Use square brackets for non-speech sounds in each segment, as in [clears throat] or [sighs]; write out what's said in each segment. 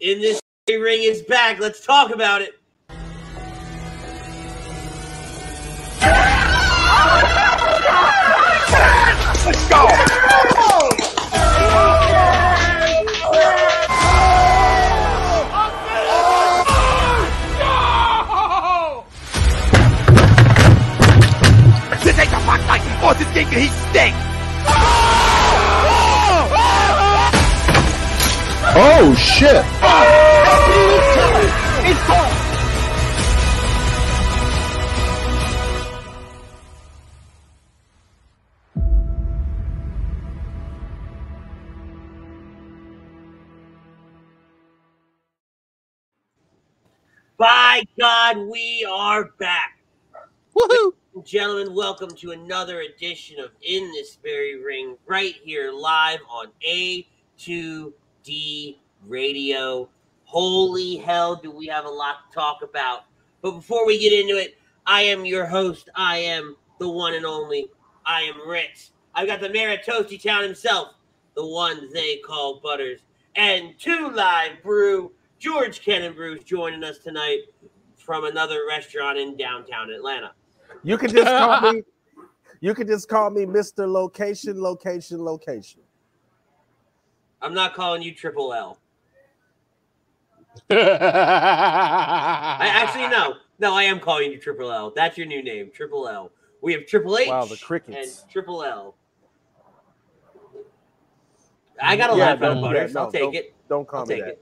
In this ring is back. Let's talk about it. Let's go. This ain't the fuck like horses think he stinks. Oh shit! By God, we are back. Woohoo! Gentlemen, welcome to another edition of In This Very Ring, right here live on A2D Radio. Holy hell, do we have a lot to talk about. But before we get into it, I am your host. I am the one and only. I am Rich. I've got the mayor of Toasty Town himself, the one they call Butters, and two live brew. George Cannon Brews joining us tonight from another restaurant in downtown Atlanta. You can just call me. [laughs] You can just call me Mr. Location, Location, Location. I'm not calling you Triple L. [laughs] I actually no, no, I am calling you Triple L. That's your new name, Triple L. We have Triple H Wow, the and. Triple L. I got a Yeah, laugh out of do Butters. that. No, I'll take don't- it. Don't call I'll me take that.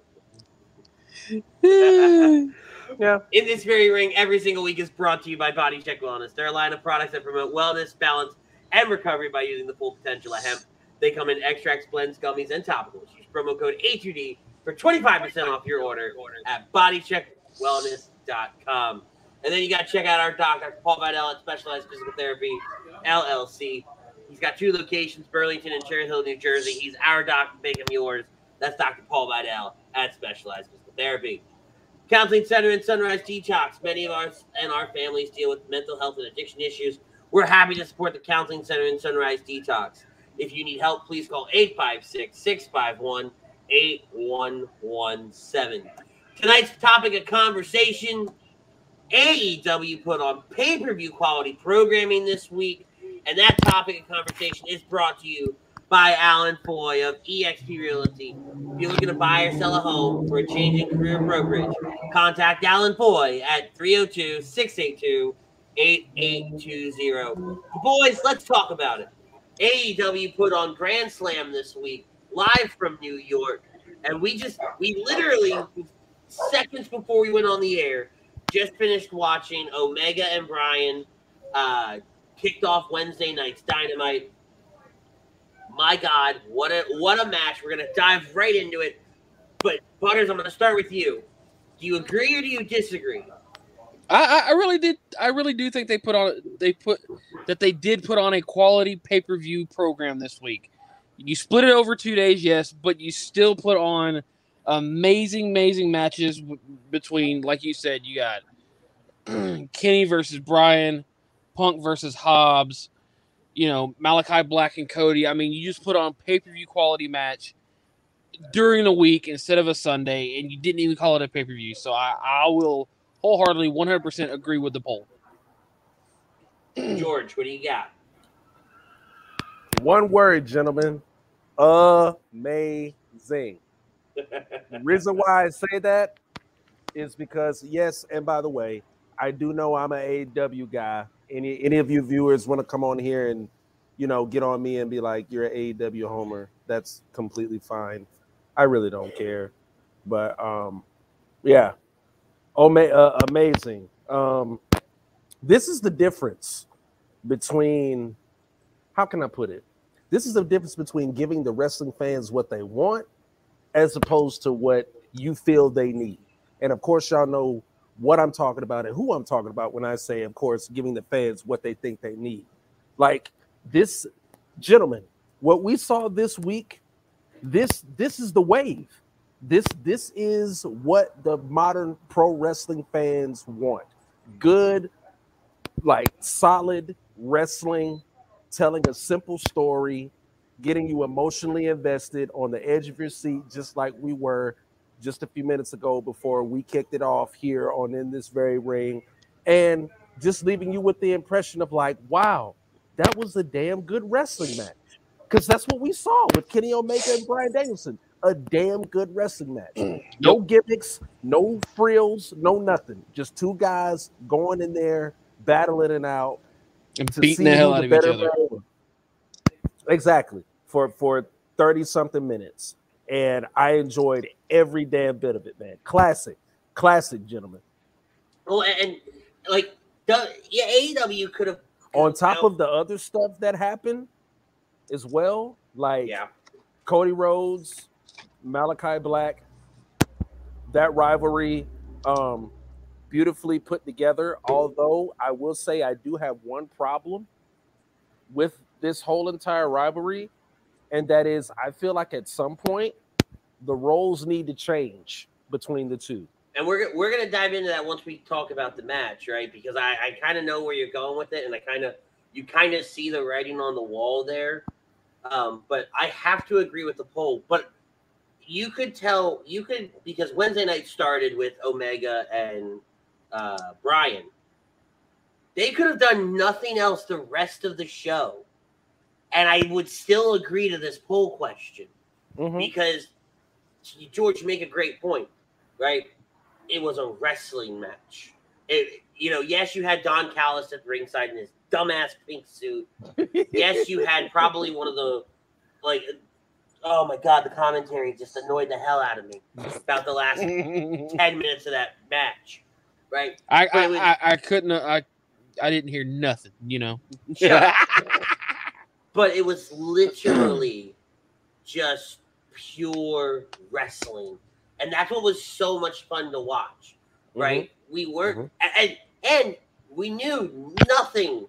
it. [laughs] Yeah. In this very ring, every single week is brought to you by Body Check Wellness. They're a line of products that promote wellness, balance, and recovery by using the full potential of hemp. They come in extracts, blends, gummies, and topicals. Use promo code A2D for 25% off your order at bodycheckwellness.com. And then you got to check out our doc, Dr. Paul Vidal at Specialized Physical Therapy, LLC. He's got two locations, Burlington and Cherry Hill, New Jersey. He's our doc, make him yours. That's Dr. Paul Vidal at Specialized Physical Therapy. Counseling Center and Sunrise Detox. Many of us and our families deal with mental health and addiction issues. We're happy to support the Counseling Center and Sunrise Detox. If you need help, please call 856 651 8117. Tonight's topic of conversation AEW put on pay per view quality programming this week, and that topic of conversation is brought to you by Alan Foy of eXp Realty. If you're looking to buy or sell a home for a change in career brokerage, contact Alan Foy at 302 682 8820. Boys, let's talk about it. AEW put on Grand Slam this week, live from New York, and we just, we literally, seconds before we went on the air, just finished watching Omega and Bryan uh, kicked off Wednesday night's Dynamite. My God, what a what a match! We're gonna dive right into it. But Butters, I'm gonna start with you. Do you agree or do you disagree? I, I really did. I really do think they put on. They put that they did put on a quality pay per view program this week. You split it over two days, yes, but you still put on amazing, amazing matches between, like you said, you got [clears throat] Kenny versus Bryan, Punk versus Hobbs, you know Malakai Black and Cody. I mean, you just put on pay per view quality match during the week instead of a Sunday, and you didn't even call it a pay per view. So I, I will wholeheartedly 100% agree with the poll. George, what do you got? One word, gentlemen. Amazing. The [laughs] reason why I say that is because yes, and by the way, I do know I'm an AEW guy. Any any of you viewers want to come on here and you know get on me and be like you're an AEW homer, that's completely fine. I really don't care. But um yeah. Uh, amazing. Um this is the difference between how can I put it? This is the difference between giving the wrestling fans what they want as opposed to what you feel they need. And of course, y'all know what I'm talking about and who I'm talking about when I say, of course, giving the fans what they think they need. Like this, gentlemen, what we saw this week, this this is the wave. This this is what the modern pro wrestling fans want. Good, like solid wrestling, telling a simple story, getting you emotionally invested on the edge of your seat, just like we were just a few minutes ago before we kicked it off here on in this very ring, and just leaving you with the impression of like, wow, that was a damn good wrestling match. Because that's what we saw with Kenny Omega and Bryan Danielson. A damn good wrestling match. Mm. No gimmicks, no frills, no nothing. Just two guys going in there, battling it out. And to beating see the hell who out of each other. man. Exactly. For for 30 something minutes. And I enjoyed every damn bit of it, man. Classic. Classic, gentlemen. Well, and, and, like the yeah, AEW could have On top of the other stuff that happened as well, like yeah, Cody Rhodes, Malakai Black, that rivalry, um, beautifully put together. Although I will say I do have one problem with this whole entire rivalry, and that is I feel like at some point the roles need to change between the two. and we're we're gonna dive into that once we talk about the match, right? Because I I kind of know where you're going with it, and I kind of you kind of see the writing on the wall there. Um, but I have to agree with the poll. But you could tell you could because Wednesday night started with Omega and uh, Bryan. They could have done nothing else the rest of the show, and I would still agree to this poll question Mhm. because George, you make a great point, right? It was a wrestling match. It, you know, yes, you had Don Callis at ringside in his dumbass pink suit. [laughs] Yes, you had probably one of the like, oh my god, the commentary just annoyed the hell out of me about the last [laughs] ten minutes of that match, right? I, it was- I, I, I couldn't. Uh, I I didn't hear nothing. You know. [laughs] But it was literally just pure wrestling, and that's what was so much fun to watch. Mm-hmm. Right? We weren't, mm-hmm. and and we knew nothing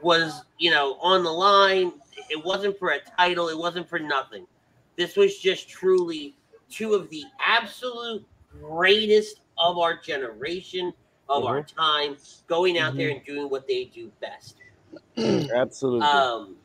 was you know on the line. It wasn't for a title. It wasn't for nothing. This was just truly two of the absolute greatest of our generation, of our time, going out there and doing what they do best. [clears throat] Absolutely. Um,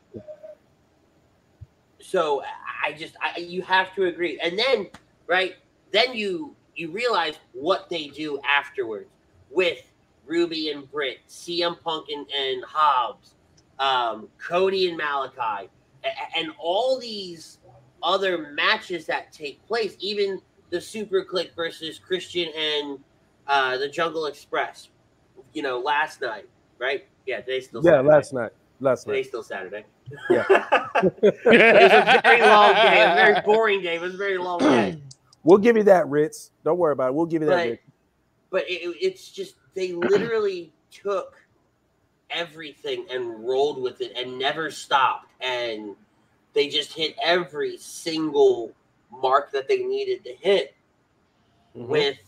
so I just I, you have to agree, and then right then you you realize what they do afterwards with Ruby and Britt, CM Punk and, and Hobbs, um, Cody and Malachi, a- and all these other matches that take place, even the SuperKliq versus Christian and uh, the Jungle Express, you know, last night, right? Yeah, today's still yeah, Saturday. last night. Last Today's night. still Saturday. Yeah. [laughs] it was a very long day, a very boring day. It was a very long day. [clears throat] We'll give you that, Ritz. Don't worry about it. We'll give you that, But Ritz. but it, it's just they literally took everything and rolled with it and never stopped and they just hit every single mark that they needed to hit Mhm. with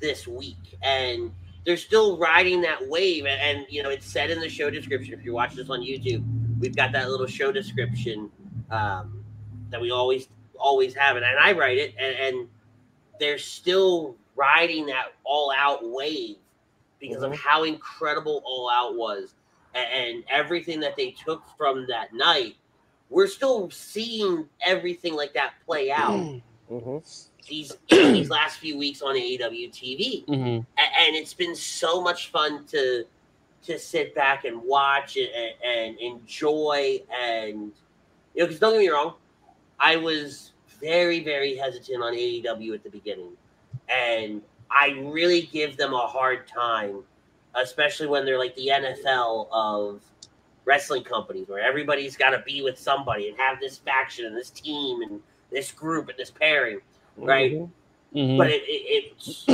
this week and they're still riding that wave and, and, you know it's said in the show description if you're watching this on youtube we've got that little show description um, that we always always have it and i write it and, and they're still riding that all out wave because of Mhm. how incredible all out was and, and everything that they took from that night we're still seeing everything like that play out Mhm. these [clears throat] these last few weeks on AEW TV, Mhm. A- and it's been so much fun to to sit back and watch it and, and enjoy and you know because don't get me wrong, I was very very hesitant on AEW at the beginning, and I really give them a hard time, especially when they're like the NFL of wrestling companies where everybody's got to be with somebody and have this faction and this team and this group and this pairing right? Mhm. Mhm. But it, it, it's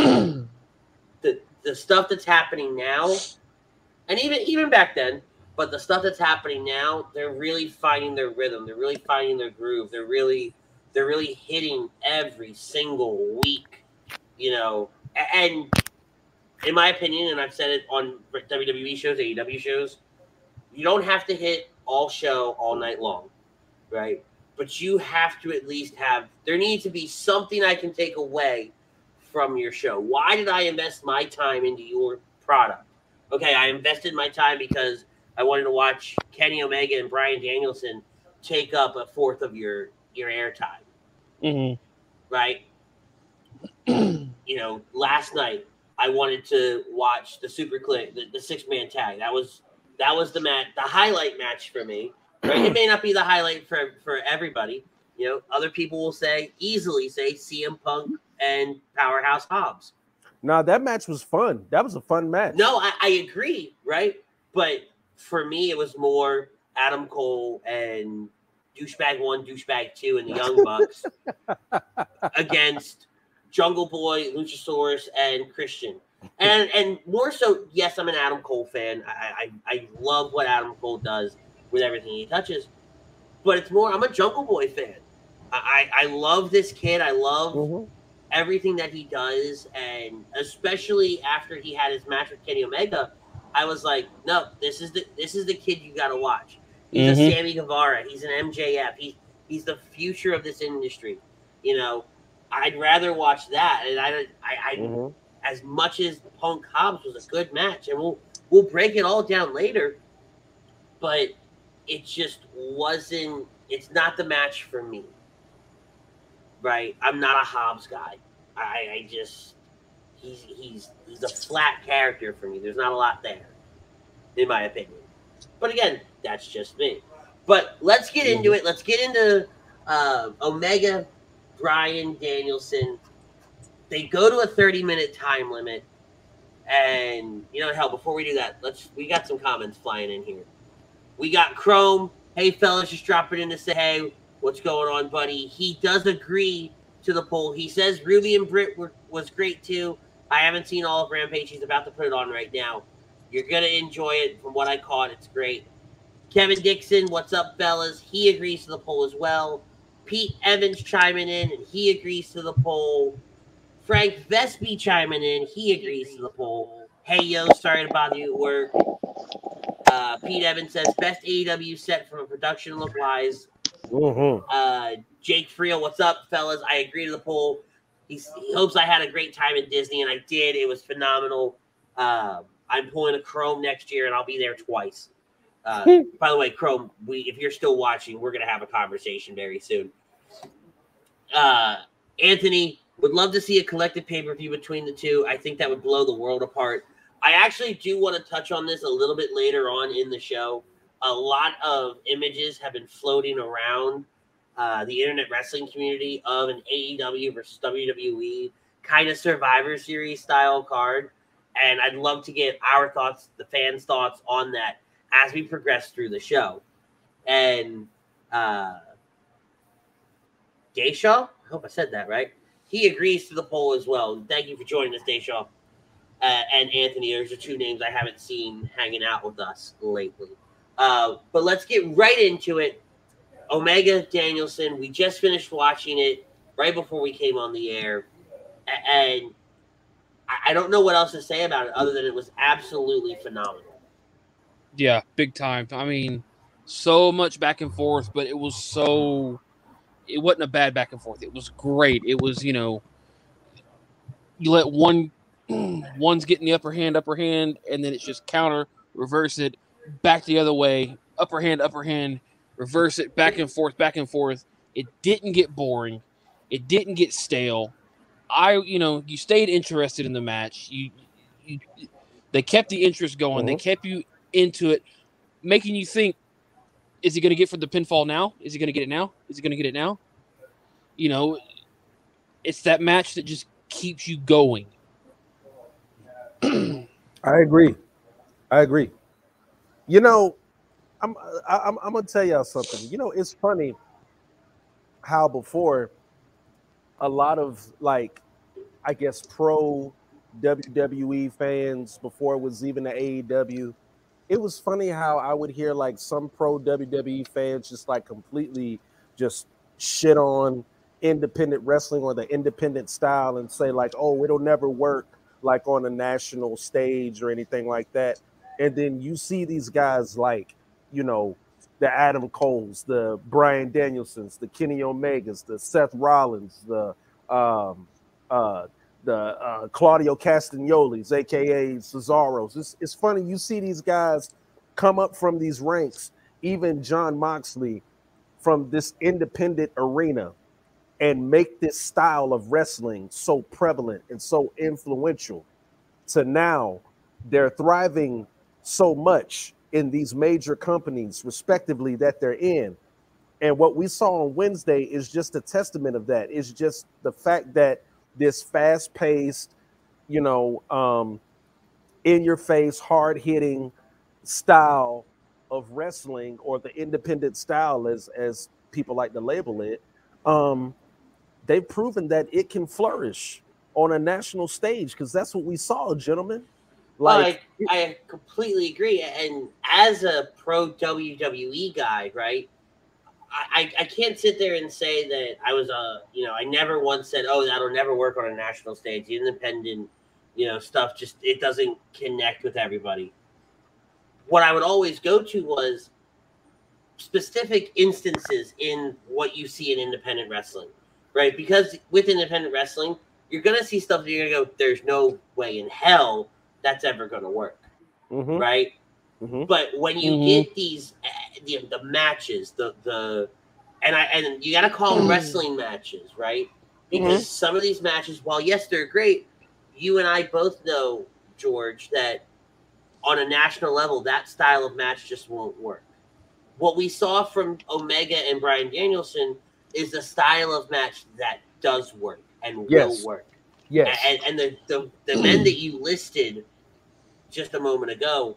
the the stuff that's happening now, and even even back then. But the stuff that's happening now, they're really finding their rhythm. They're really finding their groove. They're really they're really hitting every single week, you know. And in my opinion, and I've said it on WWE shows, AEW shows, you don't have to hit all show all night long, right? But you have to at least have. There needs to be something I can take away from your show. Why did I invest my time into your product? Okay, I invested my time because I wanted to watch Kenny Omega and Bryan Danielson take up a fourth of your your airtime, Mhm. right? [clears throat] you know, last night I wanted to watch the SuperKliq, the, the six man tag. That was that was the match, the highlight match for me. Right? it may not be the highlight for for everybody. You know, other people will say easily say CM Punk and Powerhouse Hobbs. No, that match was fun. That was a fun match. No, I, I agree, right? But for me, it was more Adam Cole and douchebag one, douchebag two, and the Young [laughs] Bucks against Jungle Boy, Luchasaurus, and Christian. And and more so, yes, I'm an Adam Cole fan. I, I I love what Adam Cole does with everything he touches. But it's more, I'm a Jungle Boy fan. I I, love this kid. I love Mhm. everything that he does, and especially after he had his match with Kenny Omega, I was like, no, this is the this is the kid you got to watch. He's Mhm. a Sammy Guevara. He's an MJF. He's he's the future of this industry. You know, I'd rather watch that. And I I, I Mhm. As much as Punk Hobbs was a good match, and we'll we'll break it all down later, but it just wasn't. It's not the match for me. Right? I'm not a Hobbs guy. I, I just he's he's he's a flat character for me. There's not a lot there, in my opinion. But again, that's just me. But let's get into it. Let's get into uh, Omega, Bryan Danielson. They go to a 30 minute time limit. And you know, hell, before we do that, let's we got some comments flying in here. We got Chrome. Hey fellas, just dropping in to say hey, what's going on, buddy? He does agree to the poll. He says Ruby and Britt were, was great too. I haven't seen all of Rampage. He's about to put it on right now. You're gonna enjoy it from what I caught. It's great. Kevin Dixon, what's up, fellas? He agrees to the poll as well. Pete Evans chiming in, and he agrees to the poll. Frank Vespi chiming in, he agrees to the poll. Hey yo, sorry to bother you at work. Uh, Pete Evans says best AEW set from a production look wise. Mhm. Uh, Jake Friel, what's up, fellas? I agree to the poll. He's, he hopes I had a great time at Disney, and I did. It was phenomenal. Uh, I'm pulling a Chrome next year, and I'll be there twice. Uh, by the way, Chrome, we if you're still watching, we're gonna have a conversation very soon. Uh, Anthony would love to see a collective pay per view between the two. I think that would blow the world apart. I actually do want to touch on this a little bit later on in the show. A lot of images have been floating around uh, the internet wrestling community of an AEW versus WWE kind of Survivor Series style card, and I'd love to get our thoughts, the fans' thoughts on that as we progress through the show. And uh, Dayshaw, I hope I said that right. He agrees to the poll as well. Thank you for joining us, Dayshaw. Uh, and Anthony, those are two names I haven't seen hanging out with us lately. Uh, but let's get right into it. Omega Danielson, we just finished watching it right before we came on the air. And I I don't know what else to say about it other than it was absolutely phenomenal. Yeah, big time. I mean, so much back and forth, but it was so. It wasn't a bad back and forth. It was great. It was, you know, you let one, [clears throat] one's getting the upper hand, upper hand, and then it's just counter, reverse it, back the other way, upper hand, upper hand, reverse it, back and forth, back and forth. It didn't get boring. It didn't get stale. I, you know, you stayed interested in the match. You, you they kept the interest going. They Mhm. kept you into it, making you think, is he going to get for the pinfall now? Is he going to get it now? Is he going to get it now? You know, it's that match that just keeps you going. [clears throat] I agree. I agree. You know, I'm I, I'm I'm gonna tell y'all something. You know, it's funny how before a lot of like I guess pro WWE fans before it was even the AEW, it was funny how I would hear like some pro WWE fans just like completely just shit on independent wrestling or the independent style and say like, oh, it'll never work like on a national stage or anything like that. And then you see these guys like, you know, the Adam Coles, the Bryan Danielsons, the Kenny Omegas, the Seth Rollins, the um, uh, the uh, Claudio Castagnolis, aka Cesaros. It's, it's funny you see these guys come up from these ranks, even Jon Moxley from this independent arena, and make this style of wrestling so prevalent and so influential to now. They're thriving so much in these major companies respectively that they're in. And what we saw on wednesday is just a testament of that. It's just the fact that this fast-paced you know um in your face hard hitting style of wrestling or the independent style as as people like to label it um they've proven that it can flourish on a national stage because that's what we saw gentlemen. Like I, I completely agree and as a pro wwe guy right I, I can't sit there and say that I was a you know I never once said oh that'll never work on a national stage the independent you know stuff just it doesn't connect with everybody what I would always go to was specific instances in what you see in independent wrestling, right? Because with independent wrestling, you're gonna see stuff that you're gonna go, there's no way in hell that's ever gonna work, Mhm, right? mhm. But when you Mhm. get these uh, the, the matches, the the and I and you gotta call them mm. wrestling matches, right? Because mm-hmm. some of these matches, while yes, they're great, you and I both know, George, that on a national level, that style of match just won't work. What we saw from Omega and Bryan Danielson is a style of match that does work and Yes. will work. yes And, and the, the, the men that you listed just a moment ago,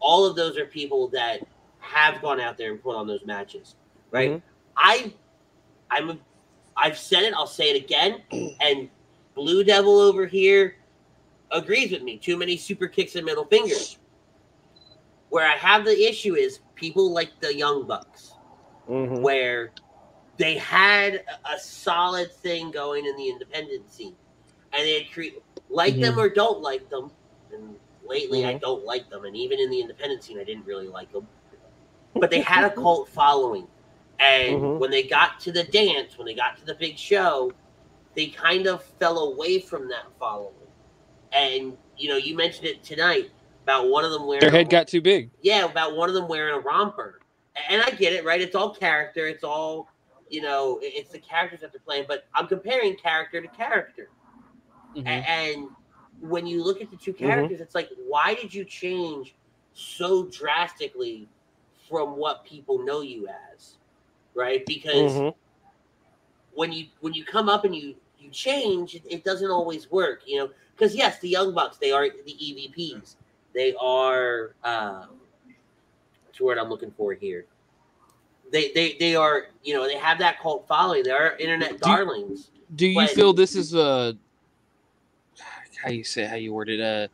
all of those are people that have gone out there and put on those matches, right? Mhm. I, I'm, a, I've said it. I'll say it again. [clears throat] And Blue Devil over here agrees with me. Too many super kicks and middle fingers. Where I have the issue is people like the Young Bucks Mhm. where they had a- solid thing going in the independent scene, and they had cre- like them or don't like them. And lately, I don't like them, and even in the independent scene, I didn't really like them. But they had a cult following, and Mhm. when they got to the dance, when they got to the big show, they kind of fell away from that following. And you know, you mentioned it tonight about one of them wearing Their a- head got too big. yeah, about one of them wearing a romper. And I get it, right? It's all character. It's all, you know, it's the characters that they're playing. But I'm comparing character to character. A- Mhm. And when you look at the two characters, it's like, why did you change so drastically from what people know you as? Right? Because Mhm. when you when you come up and you you change, it, it doesn't always work, you know. Because yes, the Young Bucks they are the EVPs. They are um, what's the word I'm looking for here? They they they are you know they have that cult following. They are internet Do darlings. Do you But- feel this is a how you say how you word it a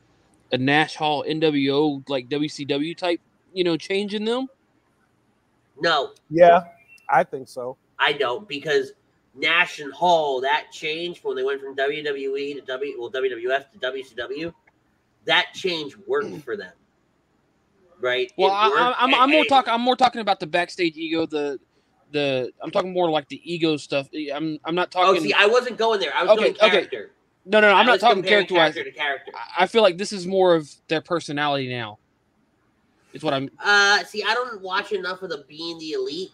a Nash Hall NWO like WCW type you know change in them? No, yeah i think so I don't because Nash and Hall that change when they went from WWE to W well WWF to WCW, that change worked [clears throat] for them. Right. Well, I, worked, I, I'm, I'm more and- talking. I'm more talking about the backstage ego. The the I'm talking more like the ego stuff. I'm I'm not talking. Oh, talking. see, I wasn't going there. I was Okay, going okay. character. no, no, no. I I'm not talking character wise. character to character. I feel like this is more of their personality now. It's what I'm. Uh, see, I don't watch enough of the being the elite,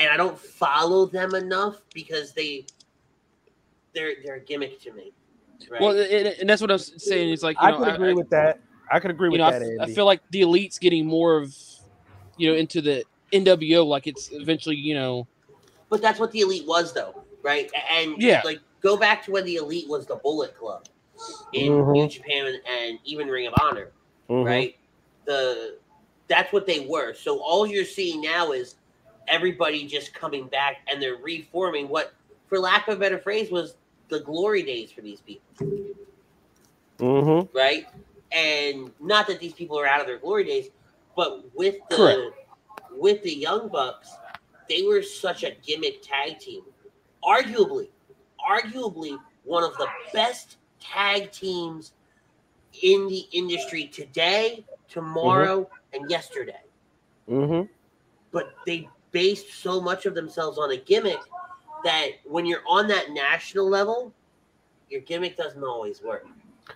and I don't follow them enough because they they're they're a gimmick to me. Right? Well, and, and that's what I'm saying. It's like you i know, could agree I, with that i could agree with know, that f- Andy. I feel like the elite's getting more of, you know, into the NWO. Like it's eventually, you know, but that's what the elite was, though, right? And Yeah. like go back to when the elite was the Bullet Club in Mhm. New Japan and, and even Ring of Honor. Mhm. right? The that's what they were. So all you're seeing now is everybody just coming back and they're reforming what, for lack of a better phrase, was the glory days for these people, Mhm. right? And not that these people are out of their glory days, but with the Correct. with the Young Bucks, they were such a gimmick tag team. Arguably, arguably one of the best tag teams in the industry today, tomorrow, and yesterday. Mhm. But they based so much of themselves on a gimmick that when you're on that national level, your gimmick doesn't always work.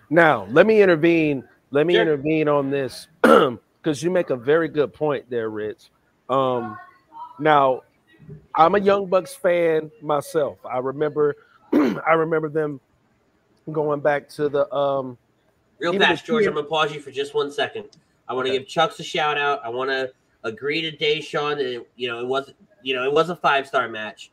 Now, let me intervene. Let me Sure. intervene on this [clears throat] because you make a very good point there, Rich. Um, now, I'm a Young Bucks fan myself. I remember, [clears throat] I remember them going back to the um. Real Even fast, George. I'm gonna pause you for just one second. I want to Okay. give Chuck's a shout out. I want to agree to Deshaun that it, you know it wasn't you know it was a five star match.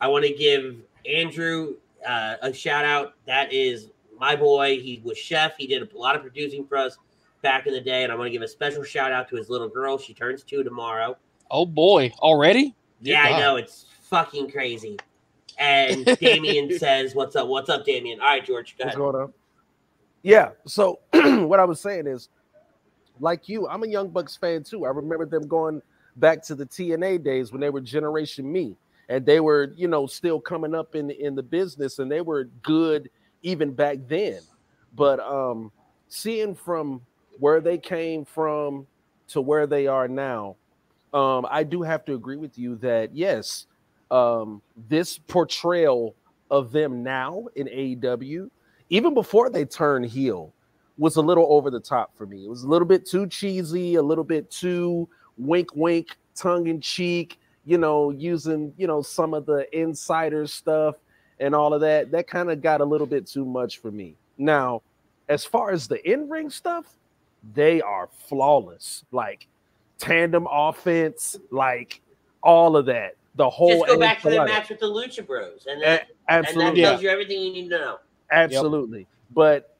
I want to give Andrew uh, a shout out. That is my boy. He was chef. He did a lot of producing for us back in the day, and I want to give a special shout out to his little girl. She turns two tomorrow. Oh boy, already? Yeah, I know it's fucking crazy. And [laughs] Damien says, "What's up? What's up, Damien?" All right, George, go What's ahead. going on? Yeah. So [clears throat] what I was saying is, like you, I'm a Young Bucks fan too. I remember them going back to the TNA days when they were Generation Me, and they were, you know, still coming up in in the business, and they were good even back then. But um, seeing from where they came from to where they are now, um, I do have to agree with you that yes, um, this portrayal of them now in AEW, even before they turn heel, was a little over the top for me. It was a little bit too cheesy, a little bit too wink, wink, tongue in cheek. You know, using you know some of the insider stuff and all of that. That kind of got a little bit too much for me. Now, as far as the in ring stuff, they are flawless. Like tandem offense, like all of that. The whole Just go back to the match with the Lucha Bros, and A- that, and that absolutely, tells you everything you need to know. Absolutely. But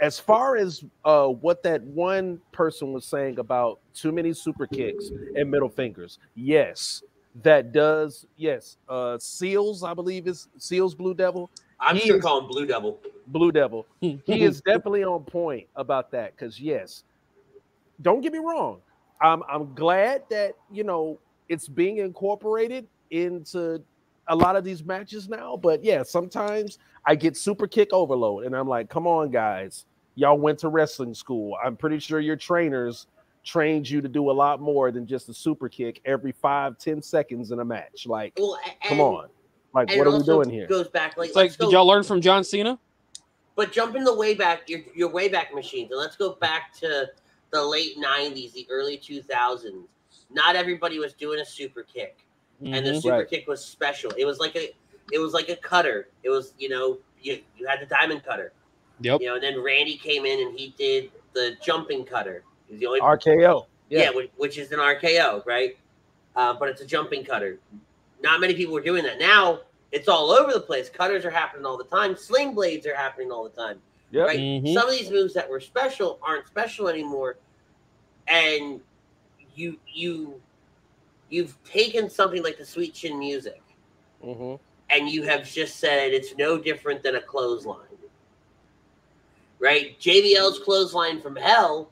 as far as uh, what that one person was saying about too many super kicks and middle fingers, yes, that does. Yes, uh, Seals, I believe is Seals Blue Devil. I'm He sure is- call him Blue Devil. Blue Devil. [laughs] He is definitely on point about that because yes, don't get me wrong. I'm I'm glad that you know it's being incorporated into a lot of these matches now. But yeah, sometimes I get super kick overload, and I'm like, come on, guys, y'all went to wrestling school. I'm pretty sure your trainers trained you to do a lot more than just a super kick every five, ten seconds in a match. Like, Well, a- come on, like what are we doing here? Goes back like, It's like, go, did y'all learn from John Cena? but jump in the way back your your way back machines, and let's go back to the late '90s, the early 2000s. Not everybody was doing a super kick, and the Mhm. super Right. kick was special. It was like a it was like a cutter. It was you know you you had the diamond cutter. Yep. You know, and then Randy came in and he did the jumping cutter. He's the only RKO. yeah, Yeah. which, which is an RKO, right? Uh, but it's a jumping cutter. Not many people were doing that. Now it's all over the place. Cutters are happening all the time. Sling blades are happening all the time, Yep. right? Mhm. Some of these moves that were special aren't special anymore, and you you you've taken something like the sweet chin music hmm and you have just said it's no different than a clothesline. Right? JBL's clothesline from hell,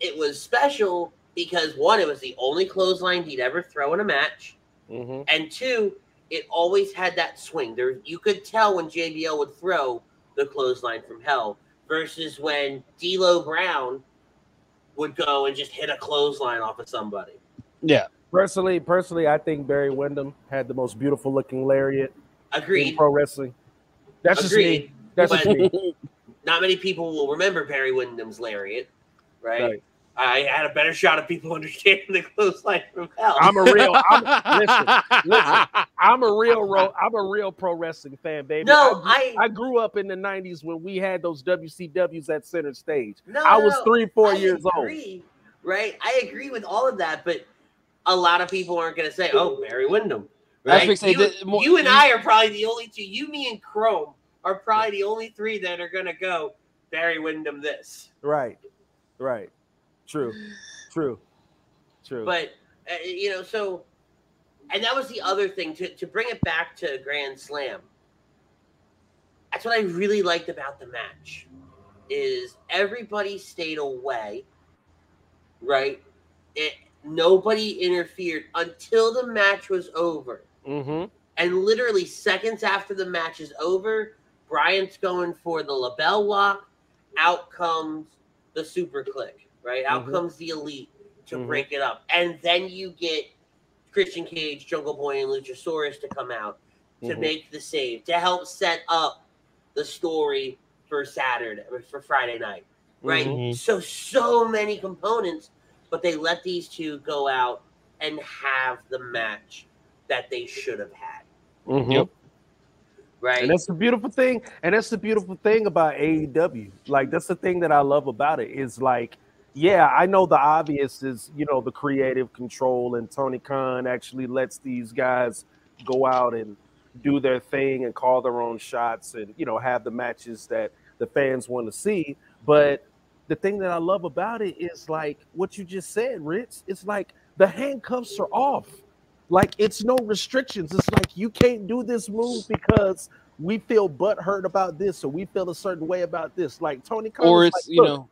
it was special because one, it was the only clothesline he'd ever throw in a match, hmm and two, it always had that swing. There you could tell when JBL would throw the clothesline from hell versus when D'Lo Brown would go and just hit a clothesline off of somebody. Yeah. Personally, personally, I think Barry Windham had the most beautiful looking lariat in Agreed. pro wrestling. That's just me. That's just me. not many people will remember Barry Windham's lariat, right? Right. I had a better shot of people [laughs] understanding the clothesline from hell. I'm a real. I'm, listen, [laughs] listen. I'm a real. Ro, I'm a real pro wrestling fan, baby. no, I, I, I grew up in the '90s when we had those WCWs at center stage. no, I was three, four I years old. Right, I agree with all of that, but a lot of people aren't going to say, "Oh, Barry Windham." Right? say you, more- you and I are probably the only two. You, me, and Chrome are probably the only three that are going to go Barry Windham this. Right, right. True, true, true. But uh, you know, so and that was the other thing to to bring it back to Grand Slam. That's what I really liked about the match is everybody stayed away, right? It nobody interfered until the match was over. hmm And literally seconds after the match is over, Bryant's going for the LeBell Lock. Out comes the SuperKliq, right? Out Mhm. comes the elite to Mhm. break it up. And then you get Christian Cage, Jungle Boy, and Luchasaurus to come out to Mhm. make the save, to help set up the story for Saturday, for Friday night, right? Mhm. So, so many components, but they let these two go out and have the match that they should have had. Mhm. Yep. Right. And that's the beautiful thing. And that's the beautiful thing about AEW. Like that's the thing that I love about it is like, yeah, I know the obvious is you know the creative control, and Tony Khan actually lets these guys go out and do their thing and call their own shots, and you know have the matches that the fans want to see. But the thing that I love about it is like what you just said, Rich. It's like the handcuffs are off. Like it's no restrictions. It's like you can't do this move because we feel butthurt about this or we feel a certain way about this. Like Tony Khan, or it's like, you know,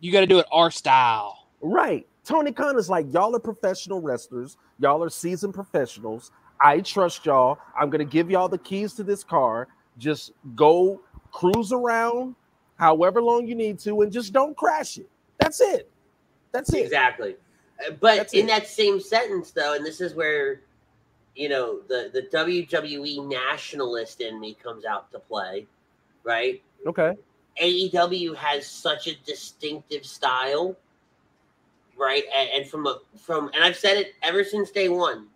you got to do it our style. right. Tony Khan is like, y'all are professional wrestlers, y'all are seasoned professionals. I trust y'all. I'm gonna give y'all the keys to this car. Just go cruise around however long you need to, and just don't crash it. That's it. That's it. Exactly. Uh, But That's in it. that same sentence, though, and this is where, you know, the, the WWE nationalist in me comes out to play, right? Okay. AEW has such a distinctive style, right? And, and from a from and I've said it ever since day one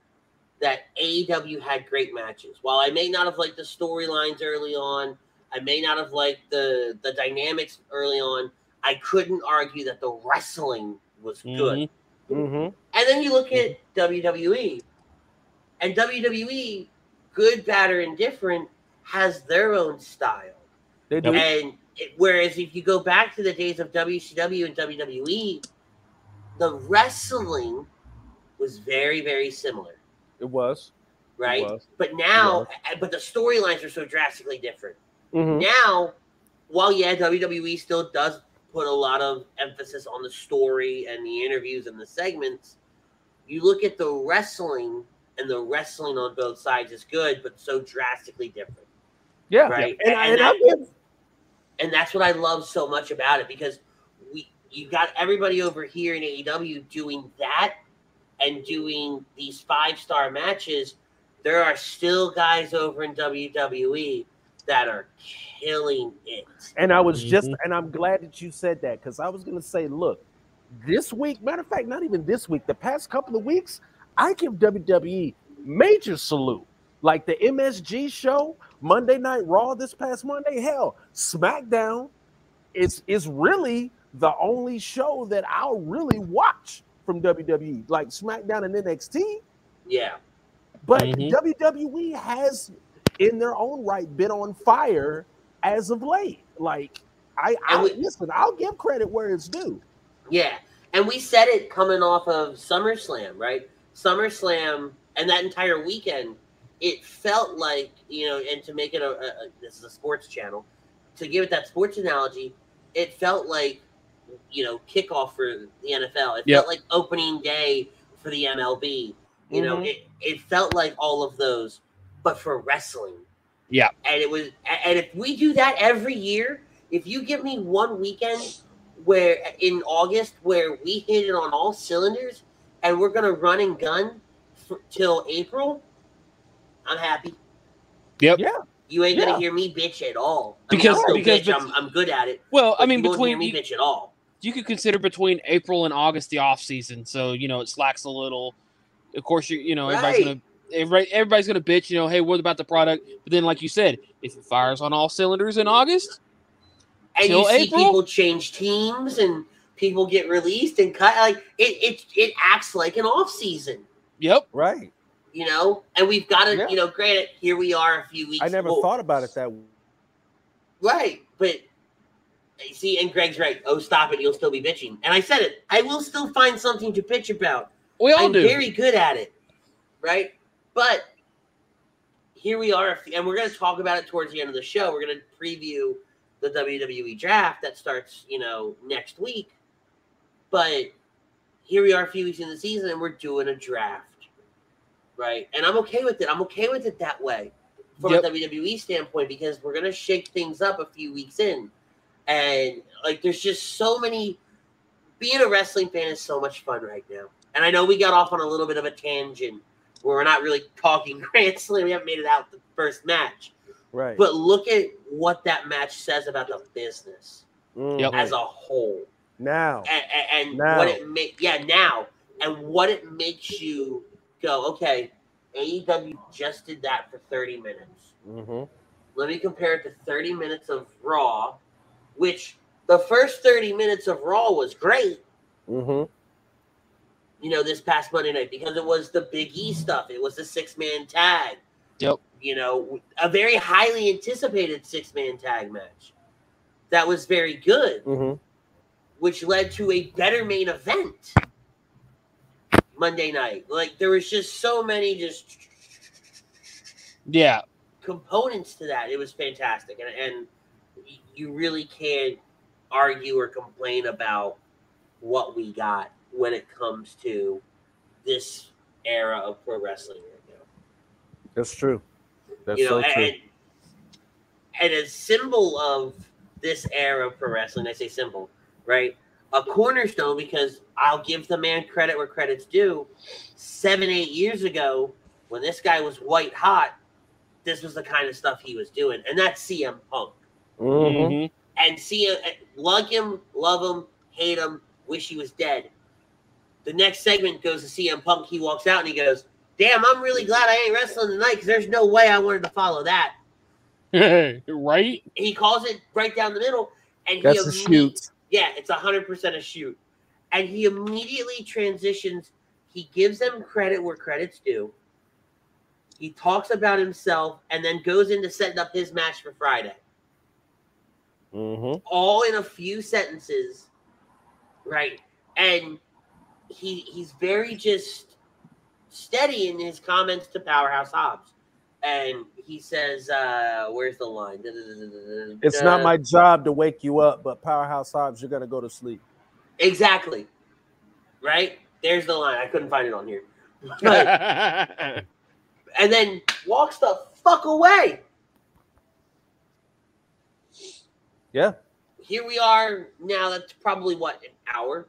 that AEW had great matches. While I may not have liked the storylines early on, I may not have liked the the dynamics early on. I couldn't argue that the wrestling was good. Mhm. Mm-hmm. And then you look at WWE, and WWE, good, bad, or indifferent, has their own style. They do. And it, whereas if you go back to the days of WCW and WWE, the wrestling was very, very similar, It was. It right? was. But now, but the storylines are so drastically different. Mhm. Now, while yeah, WWE still does put a lot of emphasis on the story and the interviews and the segments, you look at the wrestling, and the wrestling on both sides is good, but so drastically different. Yeah. Right. And, I- And and I that- and that's what I love so much about it because we you got everybody over here in AEW doing that and doing these five star matches. There are still guys over in WWE that are killing it. And I was just, Mhm. and I'm glad that you said that because I was going to say, look, this week, matter of fact, not even this week, the past couple of weeks, I give WWE major salute. Like the MSG show, Monday Night Raw this past Monday, hell, SmackDown is is really the only show that I'll really watch from WWE. Like SmackDown and NXT, Yeah. but Mhm. WWE has, in their own right, been on fire as of late. Like, I, I And we- listen, I'll give credit where it's due. Yeah. And we said it coming off of SummerSlam, right? SummerSlam and that entire weekend, it felt like, you know, and to make it a, a, a this is a sports channel, to give it that sports analogy, it felt like, you know, kickoff for the NFL. It Yep. felt like opening day for the MLB. You know, Mhm. it, it felt like all of those, but for wrestling. Yeah. And it was, and if we do that every year, if you give me one weekend where in August where we hit it on all cylinders and we're gonna run and gun f- till April, I'm happy. Yep. Yeah. You ain't Yeah. gonna hear me bitch at all. I mean, Because- I'll still because bitch. bet- I'm, I'm good at it. Well, I mean, you won't hear between me you, bitch at all. you could consider between April and August the off season, so you know it slacks a little. Of course, you you know everybody's gonna everybody, everybody's gonna bitch. You know, hey, what about the product? But then, like you said, if it fires on all cylinders in August, And you see April? people change teams and people get released and cut. Like it, it, it acts like an off season. yep, Right. You know, and we've got to, Yeah. you know, granted, here we are a few weeks. I never well, thought about it that way. Right, but see, and Greg's right. Oh, stop it! You'll still be bitching. And I said it. I will still find something to bitch about. we all I'm do. very good at it, right? But here we are, and we're going to talk about it towards the end of the show. We're going to preview the WWE draft that starts, you know, next week. But here we are, a few weeks in the season, and we're doing a draft, right? And I'm okay with it. I'm okay with it that way from Yep. a WWE standpoint because we're going to shake things up a few weeks in, and like, there's just so many. Being a wrestling fan is so much fun right now. And I know we got off on a little bit of a tangent where we're not really talking [laughs] Grand Slam. We haven't made it out the first match. Right. But look at what that match says about the business Mhm. as a whole. Now. And, and Now. what it make yeah, now. And what it makes you go, okay, AEW just did that for 30 minutes. Mm-hmm. Let me compare it to 30 minutes of Raw, which the first 30 minutes of Raw was great, Mm-hmm. You know, this past Monday night because it was the Big E stuff. It was the six man tag. Yep. You know, a very highly anticipated six man tag match that was very good, Mm-hmm. which led to a better main event Monday night. Like, there was just so many just Yeah. components to that. It was fantastic, and, and you really can't argue or complain about what we got when it comes to this era of pro wrestling right now. That's true. That's you know, so true. and and a symbol of this era of pro wrestling, I say symbol, right? A cornerstone because I'll give the man credit where credit's due. Seven, eight years ago, when this guy was white hot, this was the kind of stuff he was doing, and that's CM Punk. Mhm. Mhm. And CM, like him, love him, hate him, wish he was dead. The next segment goes to CM Punk. He walks out and he goes, "Damn, I'm really glad I ain't wrestling tonight because there's no way I wanted to follow that." [laughs] right? he calls it right down the middle, and That's a he imme- shoot. Yeah, it's hundred percent a shoot, and he immediately transitions. He gives them credit where credit's due. He talks about himself, and then goes into setting up his match for Friday, Mm-hmm. all in a few sentences, right? And he he's very just steady in his comments to Powerhouse Hobbs. And he says, uh, where's the line? It's not my job to wake you up, but Powerhouse Hobbs, you're gonna go to sleep. Exactly. Right? There's the line. I couldn't find it on here. [laughs] But- and then walks the fuck away. Yeah. Here we are now. That's probably what, an hour?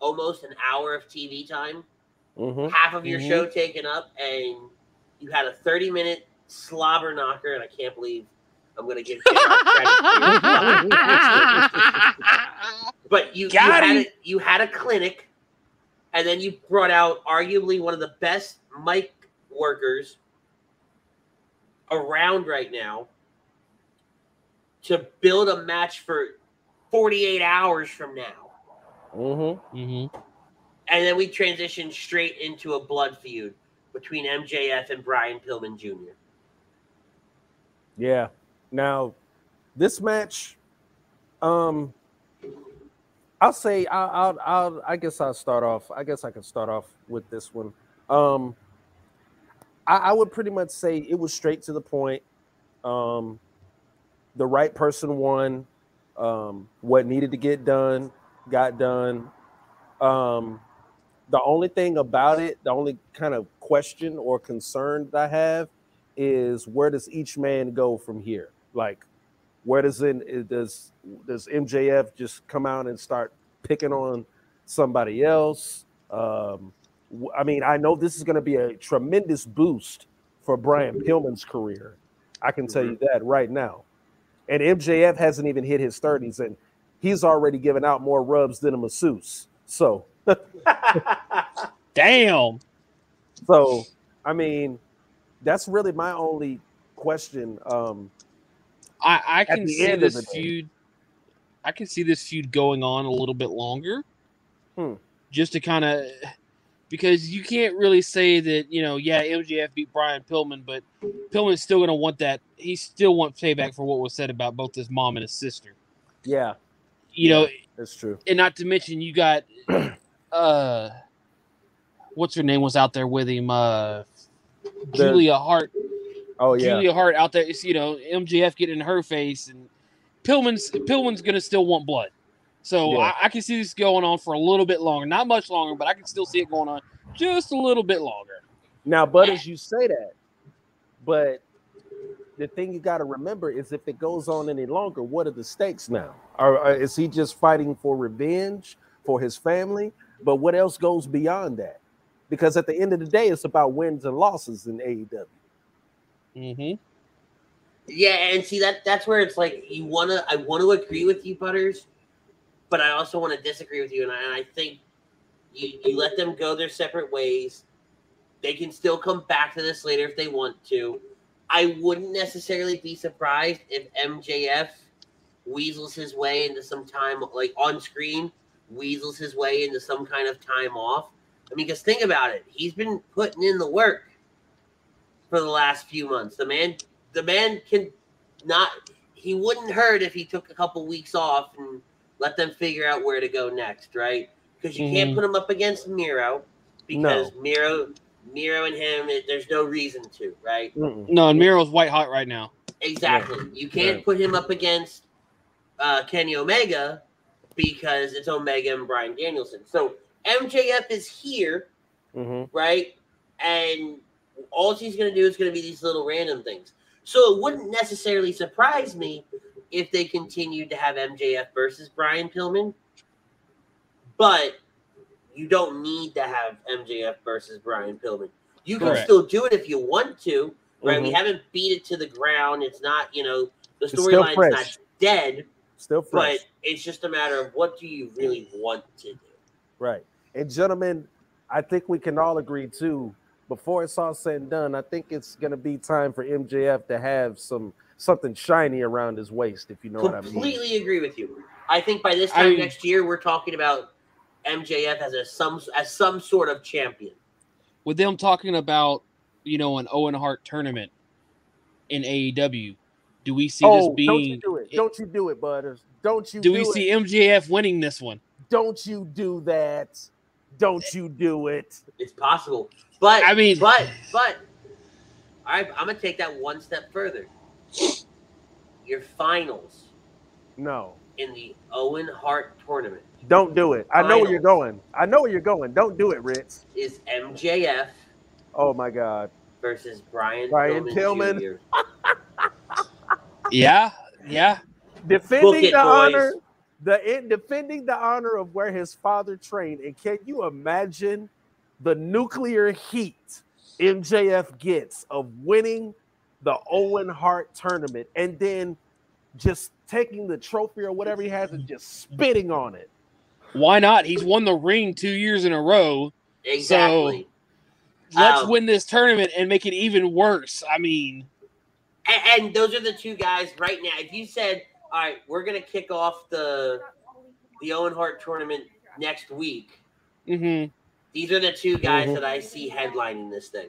Almost an hour of TV time. Mm-hmm. Half of your Mhm. show taken up, and you had a 30 minute slobber knocker, and I can't believe I'm going to give J-Rock credit. [laughs] but you, you, had a, you had a clinic, and then you brought out arguably one of the best mic workers around right now to build a match for 48 hours from now. Mm-hmm. Mhm. And then we transitioned straight into a blood feud between MJF and Brian Pillman Jr. Yeah. Now, this match, um, I'll say I'll, I'll, I'll I guess I'll start off. I guess I can start off with this one. Um, I, I would pretty much say it was straight to the point. Um, the right person won. Um, what needed to get done got done. Um, the only thing about it, the only kind of question or concern that I have is where does each man go from here? Like, where does it does does MJF just come out and start picking on somebody else? Um, I mean, I know this is going to be a tremendous boost for Brian Pillman's career. I can tell you that right now. And MJF hasn't even hit his 30s, and he's already given out more rubs than a masseuse. So, [laughs] Damn. so I mean, that's really my only question. Um, I, I can see this day. feud. I can see this feud going on a little bit longer. Hmm. Just to kind of, because you can't really say that you know, yeah, MJF beat Brian Pillman, but Pillman's still going to want that. He still wants payback for what was said about both his mom and his sister. yeah, You know, that's true. and not to mention you got, [clears throat] uh, what's her name was out there with him, uh, Julia Hart. Oh yeah, Julia Hart out there. It's, you know, MJF getting in her face, and Pillman's Pillman's gonna still want blood. So Yeah. I, I can see this going on for a little bit longer, not much longer, but I can still see it going on just a little bit longer. Now, but as you say that, but the thing you got to remember is if it goes on any longer, what are the stakes now? Or, are- is he just fighting for revenge for his family? But what else goes beyond that? Because at the end of the day, it's about wins and losses in AEW. Mm-hmm. Yeah, and see that that's where it's like you wanna I want to agree with you, Butters, but I also want to disagree with you, and I, and I think you you let them go their separate ways. they can still come back to this later if they want to. I wouldn't necessarily be surprised if MJF weasels his way into some time, like on screen, weasels his way into some kind of time off. I mean, because think about it, he's been putting in the work for the last few months. The man, the man can not. He wouldn't hurt if he took a couple weeks off and let them figure out where to go next, right? Because you can't Mhm. put him up against Miro because Miro, Miro and him, it- there's no reason to, right? Mm-mm. No, and Miro's white hot right now. Exactly. You can't Right. put him up against uh, Kenny Omega because it's Omega and Bryan Danielson. So MJF is here, Mhm. right? And all she's going to do is going to be these little random things. So it wouldn't necessarily surprise me if they continued to have MJF versus Brian Pillman, but you don't need to have MJF versus Brian Pillman. You can Correct. still do it if you want to, right? We Mhm. haven't beat it to the ground. It's not, you know, the storyline's not dead, Still fresh. but it's just a matter of what do you really want to do. Right. And gentlemen, I think we can all agree too. Before it's all said and done, I think it's gonna be time for MJF to have some something shiny around his waist, if you know what I mean. Completely agree with you. I think by this I time mean- next year, we're talking about MJF as a some as some sort of champion. With them talking about, you know, an Owen Hart tournament in AEW, do we see oh, this don't you being? do it. Don't you do it, Butters. Don't you do do, we it. see MJF winning this one? Don't you do that. Don't you do it. It's possible, but I mean- but but all right, I'm gonna take that one step further. Your finals No. in the Owen Hart tournament Don't do it. I know where you're going. I know where you're going. Don't do it, Ritz. is MJF Oh my God. versus Brian, Brian Pillman, Pillman. Jr. Yeah, yeah. defending it, the boys. honor, the in, defending the honor of where his father trained. And can you imagine the nuclear heat MJF gets of winning the Owen Hart tournament and then just taking the trophy or whatever he has and just spitting on it? Why not? He's won the ring two years in a row. Exactly. Let's Um, win this tournament and make it even worse. I mean, and, and those are the two guys right now. If you said, "All right, we're gonna kick off the the Owen Hart tournament next week," mhm. these are the two guys Mhm. that I see headlining this thing.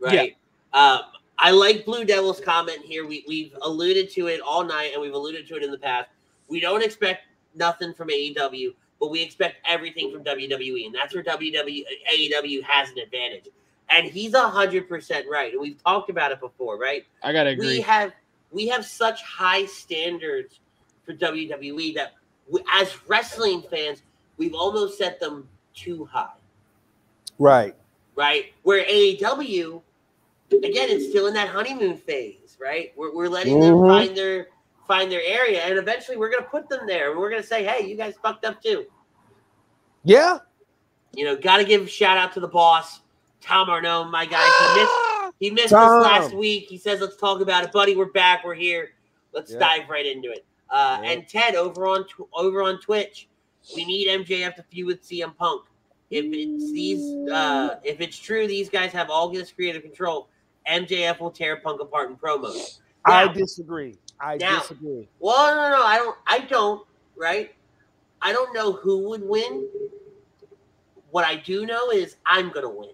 Right. Um, I like Blue Devil's comment here. We we've alluded to it all night, and we've alluded to it in the past. We don't expect nothing from AEW, but we expect everything from WWE, and that's where WWE AEW has an advantage. And he's a hundred percent right. And we've talked about it before, right? I gotta agree. we agree. have we have such high standards for WWE that we, as wrestling fans, we've almost set them too high, Right. right? Where AEW, again, it's still in that honeymoon phase, right? We're, we're letting them Mhm. find their find their area, and eventually we're going to put them there, and we're going to say, "Hey, you guys fucked up too." Yeah. You know, got to give a shout out to the boss, Tom Arnone, my guy. He missed He missed Tom. us last week. He says, "Let's talk about it, buddy. We're back. We're here. Let's Yeah. dive right into it." Uh, Yeah. And Ted over on tw- over on Twitch, we need MJF to feud with CM Punk. If it's these, uh, if it's true, these guys have all this creative control. MJF will tear Punk apart in promos. I disagree. I Now- disagree. Well, no, no, I don't. I don't. Right? I don't know who would win. What I do know is I'm gonna win.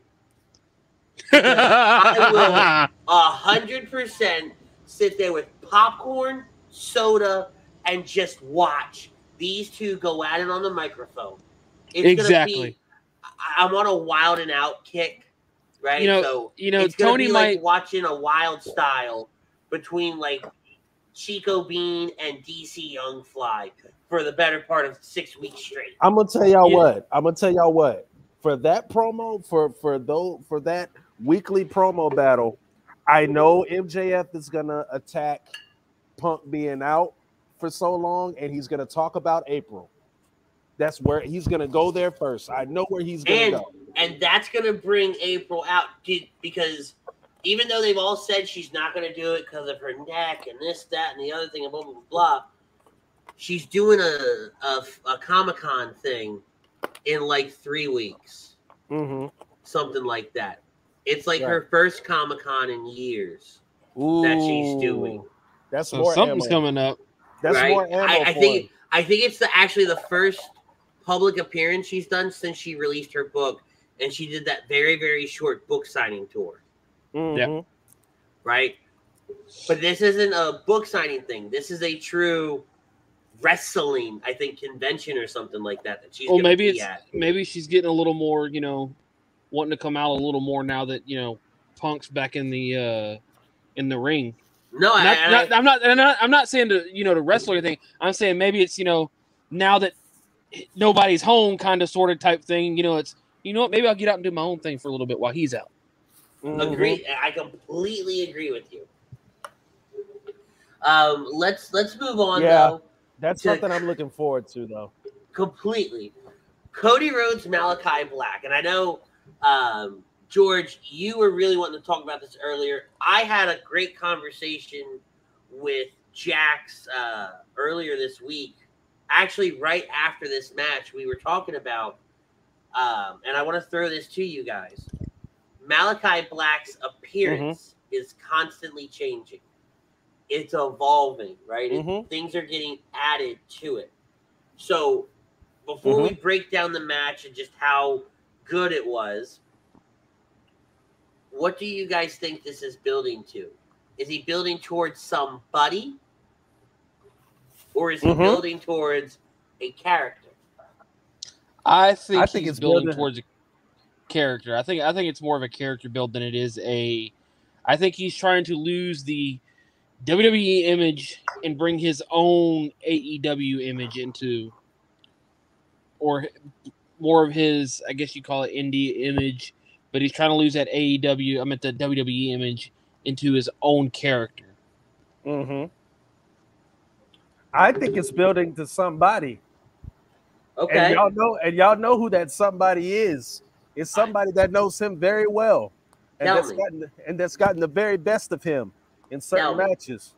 I will [laughs] a hundred percent sit there with popcorn, soda, and just watch these two go at it on the microphone. It's Exactly. Gonna be, I- I'm on a wild and out kick, right? You know- so you know, it's Tony be like might- watching a wild style between like Chico Bean and DC Young Fly for the better part of six weeks straight. I'm gonna tell y'all Yeah. what. I'm gonna tell y'all what. For that promo, for for though for that weekly promo battle, I know MJF is gonna attack Punk being out for so long, and he's gonna talk about April. That's where he's gonna go there first. I know where he's gonna And go. and that's gonna bring April out because even though they've all said she's not gonna do it because of her neck and this, that, and the other thing, and blah blah blah, blah she's doing a a, a Comic Con thing in like three weeks, hmm something like that. It's like Right. her first Comic Con in years. that she's doing. That's So more something's ammo. coming up. That's right? more ammo. I, I for think him. I think it's the actually the first public appearance she's done since she released her book, and she did that very very short book signing tour, Mhm. right? But this isn't a book signing thing. This is a true wrestling, I think, convention or something like that that she's Well, maybe be it's at. maybe she's getting a little more, you know, wanting to come out a little more now that you know Punk's back in the uh in the ring. No, I, Not, and not, I- I'm not. I'm not. I'm not saying to you know to wrestle or anything. I'm saying maybe it's you know now that nobody's home, kind of sort of type thing. You know, it's you know what? Maybe I'll get out and do my own thing for a little bit while he's out. Mhm. agree. I completely agree with you. Um, let's let's move on Yeah. though. That's something I'm looking forward to, though. completely. Cody Rhodes, Malakai Black, and I know um, George, you were really wanting to talk about this earlier. I had a great conversation with Jax uh, earlier this week. Actually, right after this match, we were talking about, um, and I want to throw this to you guys. Malakai Black's appearance is constantly changing. It's evolving, right? It- Mhm. things are getting added to it. So before we break down the match and just how good it was, what do you guys think this is building to? Is he building towards somebody? Or is he Mhm. building towards a character? I think, I think he's it's building, building- towards a character. I think I think it's more of a character build than it is a. I think he's trying to lose the WWE image and bring his own AEW image into, or more of his, I guess you call it indie image, but he's trying to lose that AEW. I meant the WWE image into his own character. hmm I think it's building to somebody, Okay. and Okay. y'all know, and y'all know who that somebody is. It's somebody that knows him very well, and Tell that's me. gotten and that's gotten the very best of him in certain Tell me. matches.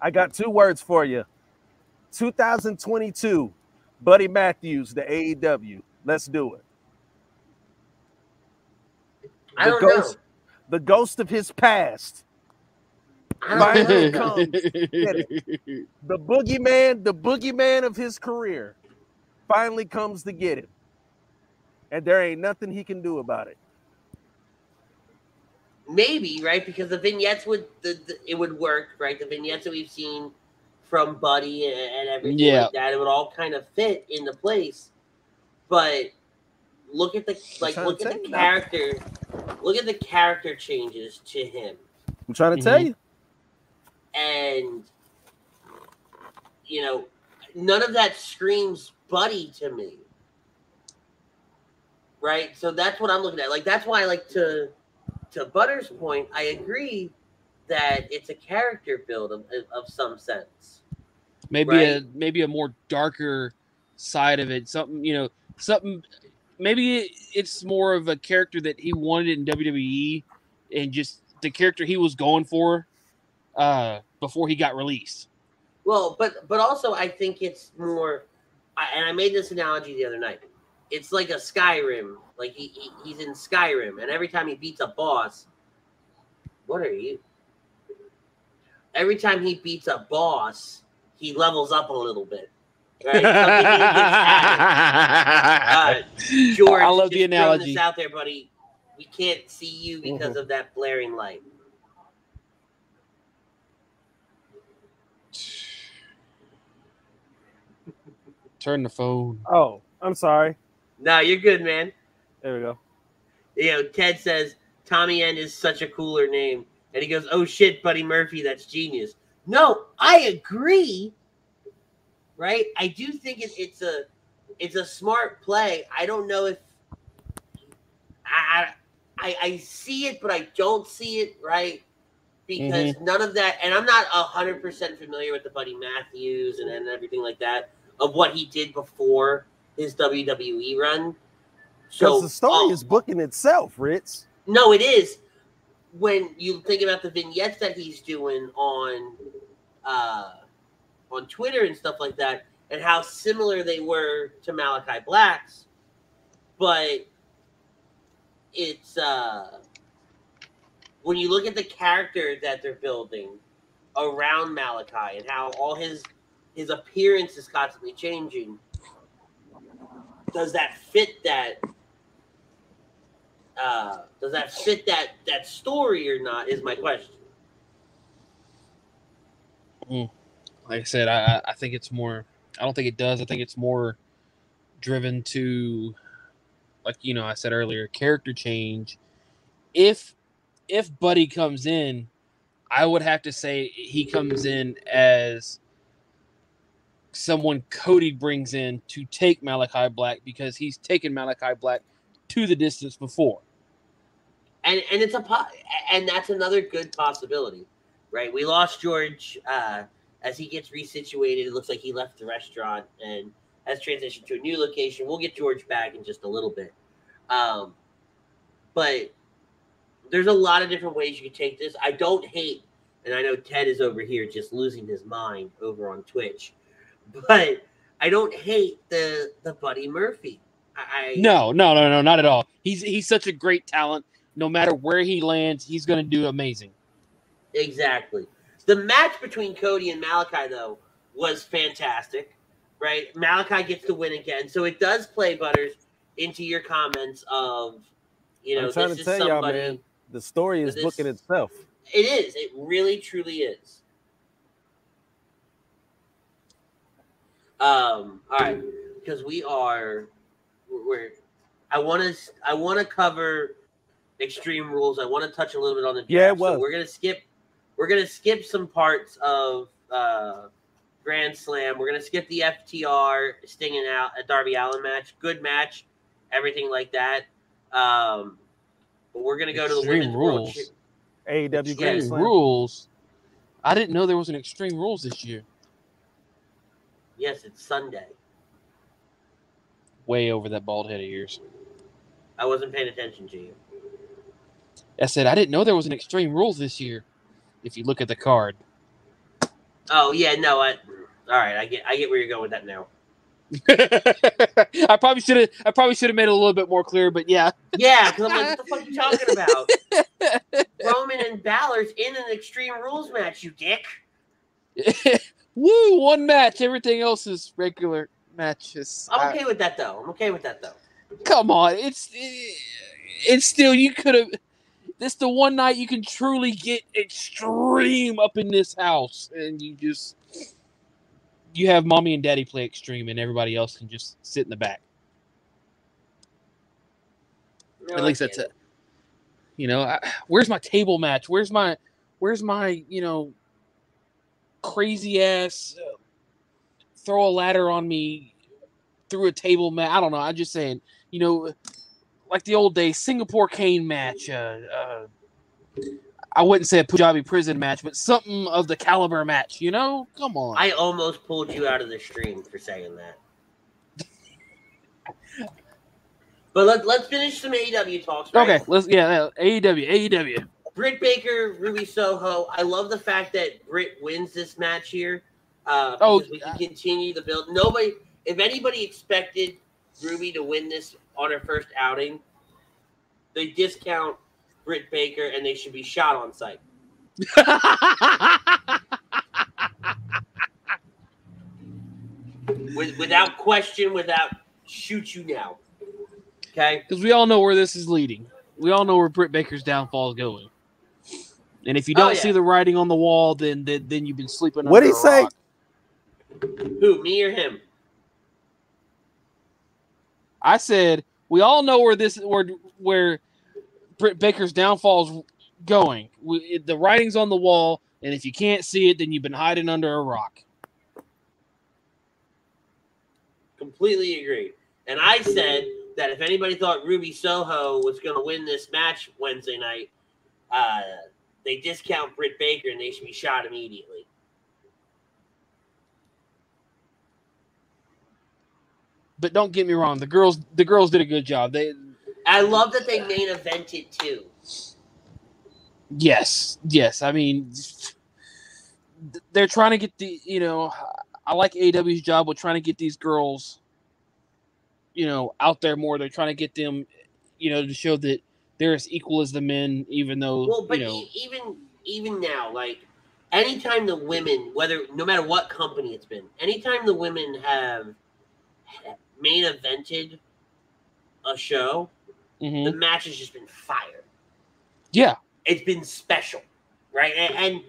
I got two words for you. 2022, Buddy Matthews, the AEW. Let's do it. I the don't ghost, know. the ghost of his past, I Finally comes. [laughs] the boogeyman, the boogeyman of his career, finally comes to get him, and there ain't nothing he can do about it. Maybe right because the vignettes would the, the it would work right. The vignettes that we've seen from Buddy and, and everything Yeah. like that, it would all kind of fit into place. But look at the like look at the you now. character. Look at the character changes to him, I'm trying to Mhm. tell you. and you know, none of that screams Buddy to me. Right, so that's what I'm looking at. Like that's why, like to to Butter's point, I agree that it's a character build of, of some sense. maybe a maybe a more darker side of it something you know something maybe it's more of a character that he wanted in WWE and just the character he was going for uh before he got released Well, but but also I think it's more, I, and I made this analogy the other night. It's like a Skyrim. Like he, he he's in Skyrim, and every time he beats a boss, what are you? Every time he beats a boss, he levels up a little bit. Right? Something he gets added. Uh, [laughs] George, I love the analogy This out there, buddy. We can't see you because Mm-hmm. of that blaring light. turn the phone Oh, I'm sorry. No, you're good, man. There we go. you know, Ted says Tommy End is such a cooler name, and he goes, "Oh shit, Buddy Murphy, that's genius." No, I agree. Right? I do think it, it's a it's a smart play. I don't know if I I, I see it, but I don't see it. Right? Because mm-hmm. none of that, and I'm not hundred percent familiar with the Buddy Matthews and, and everything like that of what he did before his WWE run. Because the story oh, is booking itself, Ritz. no, it is. When you think about the vignettes that he's doing on uh on Twitter and stuff like that, and how similar they were to Malakai Black's, but it's uh when you look at the character that they're building around Malakai and how all his his appearance is constantly changing, does that fit that? Uh, does that fit that that story or not? Is my question. like I said, I- I think it's more. I don't think it does. I think it's more driven to, like you know, I said earlier, character change. If if Buddy comes in, I would have to say he comes in as someone Cody brings in to take Malakai Black because he's taken Malakai Black to the distance before. and and it's a po- and that's another good possibility, right? We lost George uh, as he gets resituated. It looks like he left the restaurant and has transitioned to a new location. We'll get George back in just a little bit, um, but there's a lot of different ways you can take this. I don't hate, and I know Ted is over here just losing his mind over on Twitch, but I don't hate the the Buddy Murphy. I, I No, no, no, no, not at all. He's he's such a great talent. No matter where he lands, he's going to do amazing. Exactly. The match between Cody and Malakai, though, was fantastic, right? Malakai gets the win again. So it does play, Butters, into your comments of, you know, I'm trying this to is tell y'all, man. The story is This- booking itself. It is. It really, truly is. Um. All right, because we are, we're. I want to. I want to cover extreme rules. I want to touch a little bit on the draft. Yeah, Well. So we're gonna skip. We're gonna skip some parts of uh, Grand Slam. We're gonna skip the FTR stinging out at Darby Allin match. Good match, everything like that. Um, but we're gonna go to the women's Rules. cha- AEW Grand Slam. rules. I didn't know there was an extreme rules this year. Yes, it's Sunday. Way over that bald head of yours. I wasn't paying attention to you. I said I didn't know there was an extreme rules this year. If you look at the card, Oh yeah, no, I. All right, I get, I get where you're going with that now. [laughs] I probably should have. I probably should have made it a little bit more clear, but yeah. Yeah, because I'm like, what the fuck are you talking about? [laughs] Roman and Balor's in an Extreme Rules match, you dick. [laughs] Woo! One match. Everything else is regular matches. I'm I- okay with that though. I'm okay with that though. come on, it's it's still you could have. This the one night you can truly get extreme up in this house, and you just you have mommy and daddy play extreme, and everybody else can just sit in the back. No, At I least that's it. it. You know, I, where's my table match? Where's my where's my you know crazy ass uh, throw a ladder on me through a table match? I don't know. I'm just saying. You know, like the old days, Singapore cane match. Uh, uh, I wouldn't say a Punjabi prison match, but something of the caliber match. You know, come on. I almost pulled you out of the stream for saying that. [laughs] but let, let's finish some AEW talks. Right? okay, let's yeah, yeah, AEW, AEW. Britt Baker, Ruby Soho. I love the fact that Britt wins this match here. Uh, Oh, because we can continue the build. Nobody, if anybody expected Ruby to win this on her first outing, they discount Britt Baker and they should be shot on sight. [laughs] With, without question, without shoot you now. Okay? because we all know where this is leading. We all know where Britt Baker's downfall is going. And if you Oh, don't yeah. see the writing on the wall, then then, then you've been sleeping. What'd under he say? rock. Who, me or him? I said we all know where this where where Britt Baker's downfall is going. We, it- the writing's on the wall, and if you can't see it, then you've been hiding under a rock. Completely agree. And I said that if anybody thought Ruby Soho was going to win this match Wednesday night, uh, they discount Britt Baker and they should be shot immediately. But don't get me wrong, the girls the girls did a good job. They I love that they main evented too. Yes, yes. I mean, they're trying to get the you know. I like AW's job with trying to get these girls, you know, out there more. They're trying to get them, you know, to show that they're as equal as the men, even though Well, but you know. even even now, like anytime the women, whether no matter what company it's been, anytime the women have main evented a show, mhm. the match has just been fire. Yeah, It's been special, right? And, and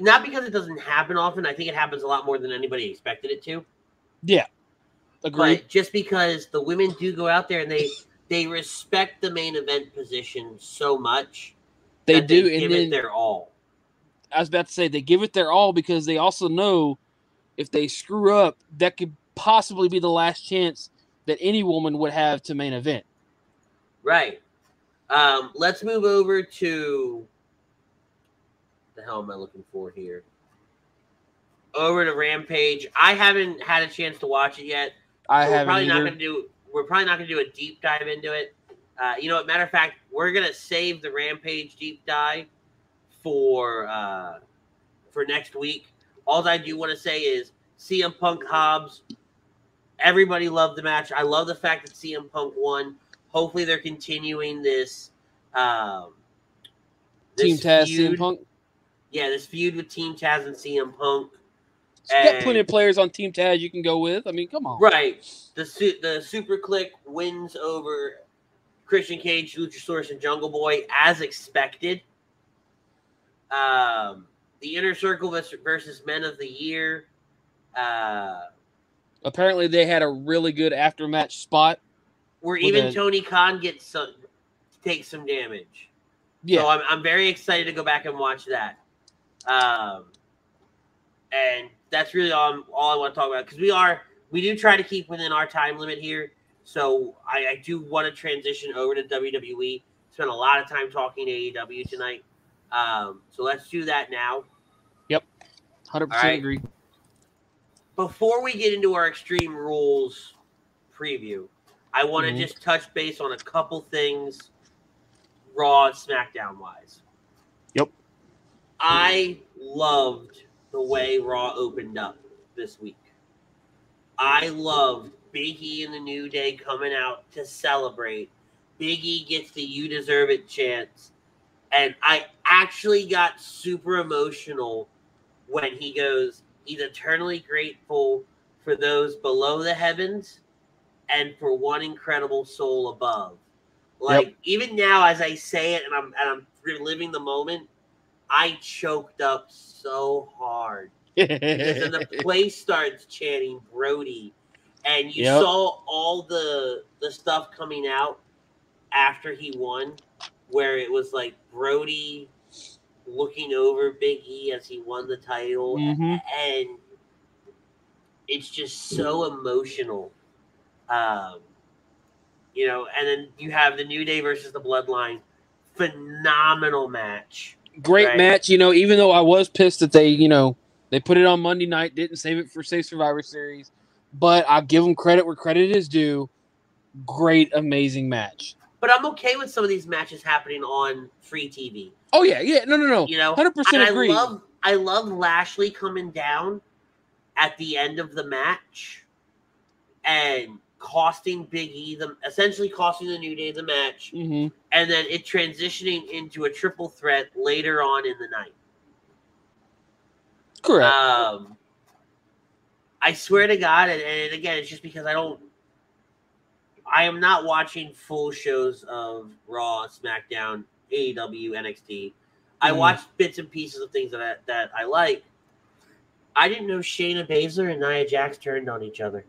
not because it doesn't happen often. I think it happens a lot more than anybody expected it to. yeah, agreed. But just because the women do go out there and they they respect the main event position so much, They do, they and give it their all. I was about to say they give it their all because they also know if they screw up, that could possibly be the last chance that any woman would have to main event. Right. Um, let's move over to the hell am I looking for here? Over to Rampage. I haven't had a chance to watch it yet. I so haven't probably not gonna do we're probably not gonna do a deep dive into it. Uh, you know? Matter of fact, we're gonna save the Rampage deep dive for uh, for next week. All I do want to say is CM Punk Hobbs. Everybody loved the match. I love the fact that CM Punk won. Hopefully, they're continuing this. Um, Team this Taz, feud. CM Punk. Yeah, this feud with Team Taz and CM Punk. You got plenty of players on Team Taz you can go with. I mean, come on. Right. The the SuperKliq wins over Christian Cage, Luchasaurus, and Jungle Boy as expected. Um, the Inner Circle versus Men of the Year. Uh, Apparently, they had a really good aftermatch spot. where even a- Tony Khan gets some takes some damage. Yeah, So I'm, I'm very excited to go back and watch that. Um, and that's really all, I'm, all I want to talk about because we are we do try to keep within our time limit here. So I, I do want to transition over to WWE. Spent a lot of time talking AEW tonight. Um, so let's do that now. Yep, hundred percent Alright. agree. Before we get into our Extreme Rules preview, I want to Mhm. just touch base on a couple things, Raw, and SmackDown wise. Yep. I loved the way Raw opened up this week. I loved Big E and the New Day coming out to celebrate. Big E gets the "You Deserve It" chance, and I actually got super emotional when he goes, "He's eternally grateful for those below the heavens, and for one incredible soul above." Like even now, as I say it, and I'm and I'm reliving the moment, I choked up so hard because then the [laughs] place starts chanting Brody, and you Yep. saw all the the stuff coming out after he won, where it was like Brody looking over Big E as he won the title, Mhm. and it's just so emotional. Um, you know, and then you have the New Day versus the Bloodline, phenomenal match. Great Right. match. You know, even though I was pissed that they, you know, they put it on Monday night, didn't save it for say Survivor Series, but I'll give them credit where credit is due. Great, amazing match. But I'm okay with some of these matches happening on free TV. Oh yeah, yeah. No, no, no. You know, Hundred percent agree. I love I love Lashley coming down at the end of the match and costing Big E the essentially costing the New Day the match, hmm and then it transitioning into a triple threat later on in the night. Correct. Um, I swear to God, and, and again, it's just because I don't. I am not watching full shows of Raw, SmackDown, AEW, NXT. I Mhm. watch bits and pieces of things that I, that I like. I didn't know Shayna Baszler and Nia Jax turned on each other.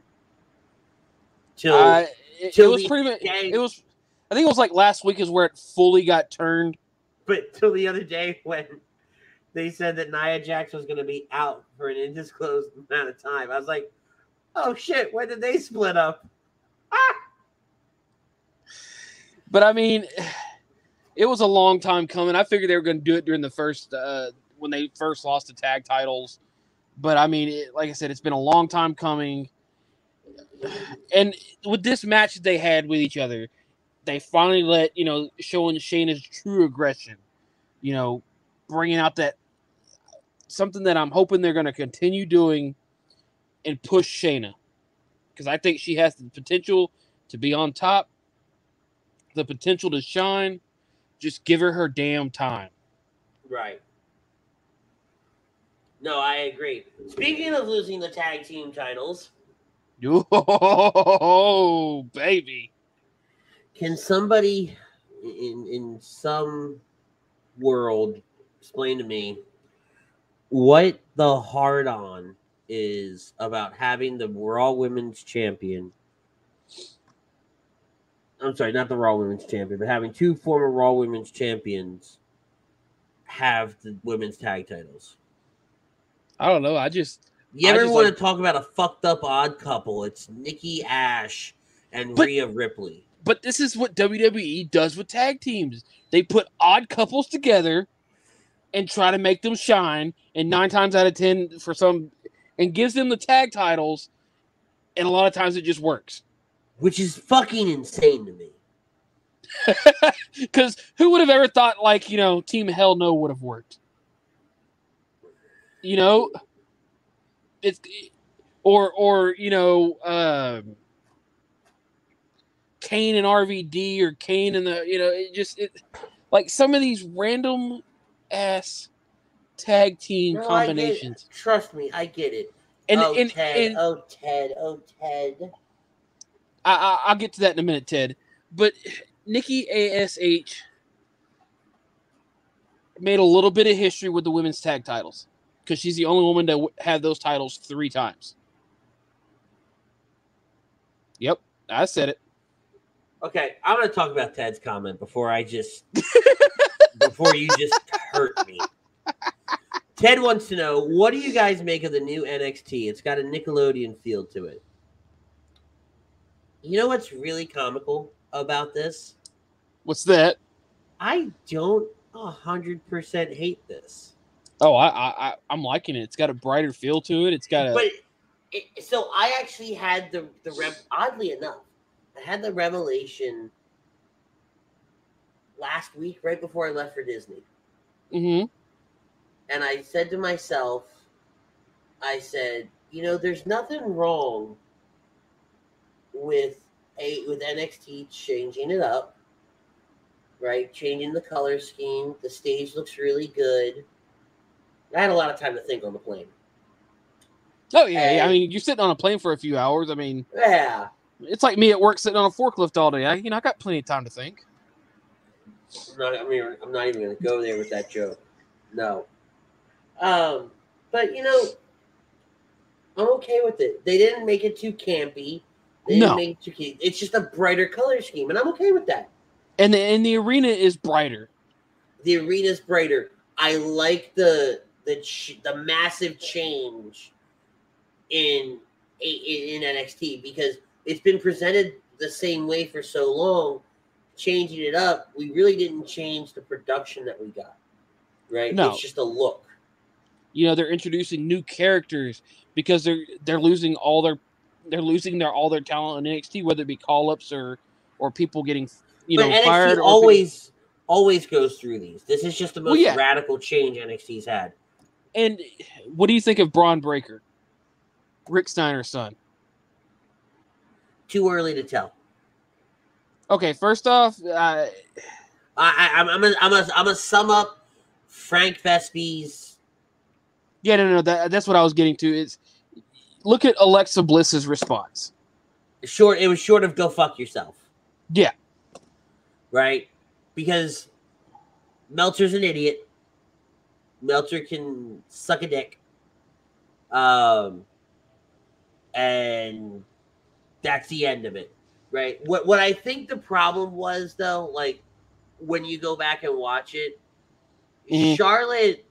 Till I, it, it was pretty much. It was. I think it was like last week is where it fully got turned. but till the other day [laughs] when they said that Nia Jax was going to be out for an undisclosed amount of time, I was like, "Oh shit! When did they split up?" Ah! [laughs] But I mean, [sighs] it was a long time coming. I figured they were going to do it during the first uh, when they first lost the tag titles. But I mean, it, like I said, it's been a long time coming. And with this match they had with each other, they finally let you know showing Shayna's true aggression. You know, bringing out that something that I'm hoping they're going to continue doing and push Shayna because I think she has the potential to be on top the potential to shine. Just give her her damn time. Right. No, I agree. Speaking of losing the tag team titles, [laughs] Oh, baby. can somebody in in some world explain to me what the hard on is about having the Raw Women's Champion? I'm sorry, not the Raw Women's Champion, but having two former Raw Women's Champions have the women's tag titles. I don't know. I just You ever want like- to talk about a fucked up odd couple? It's Nikki Ash and But- Rhea Ripley. but this is what WWE does with tag teams. They put odd couples together and try to make them shine, and nine times out of ten, for some, and gives them the tag titles, and a lot of times it just works. which is fucking insane to me. [laughs] Because who would have ever thought, like, you know, Team Hell No would have worked? You know, it's or or you know, um, Kane and RVD or Kane and the you know, it just it like some of these random ass tag team No, I get it. combinations. Trust me, I get it. And oh, and, Ted, and oh Ted, oh Ted. I, I, I'll get to that in a minute, Ted. But Nikki Ash made a little bit of history with the women's tag titles because she's the only woman to w- have those titles three times. Yep, I said it. Okay, I'm gonna talk about Ted's comment before I just [laughs] before you just hurt me. Ted wants to know what do you guys make of the new NXT? It's got a Nickelodeon feel to it. You know what's really comical about this? What's that? I don't a hundred percent hate this. Oh, I, I, I'm liking it. It's got a brighter feel to it. It's got a But it, so I actually had the the rev. Oddly enough, I had the revelation last week, right before I left for Disney, Mm-hmm. and I said to myself, I said, you know, there's nothing wrong with a with NXT changing it up, right? Changing the color scheme. The stage looks really good. I had a lot of time to think on the plane. Oh yeah, yeah. I mean, you're sitting on a plane for a few hours. I mean, Yeah. it's like me at work sitting on a forklift all day. I, you know, I got plenty of time to think. I'm not, I mean, I'm not even going to go there with that joke. No. Um, but you know, I'm okay with it. They didn't make it too campy. They No. didn't make it too. It's just a brighter color scheme, and I'm okay with that. And the and the arena is brighter. The arena is brighter. I like the the ch- the massive change in in NXT because it's been presented the same way for so long. Changing it up, we really didn't change the production that we got. Right? No. It's just a look. you know they're introducing new characters because they're they're losing all their they're losing their all their talent in NXT, whether it be call ups or or people getting you but know NXT fired. people- always always goes through these. This is just the most Well, yeah. radical change NXT's had. And what do you think of Bron Breakker, Rick Steiner's son? Too early to tell. Okay, first off, uh, I, I I'm I'm I'm a, I'm a sum up Frank Vespi's yeah, no, no, that, that's what I was getting to. Is look at Alexa Bliss's response. short. It was short of go fuck yourself. Yeah. Right. Because Meltzer's an idiot. Meltzer can suck a dick. Um. And that's the end of it. Right. What what I think the problem was though, like when you go back and watch it, Mhm. Charlotte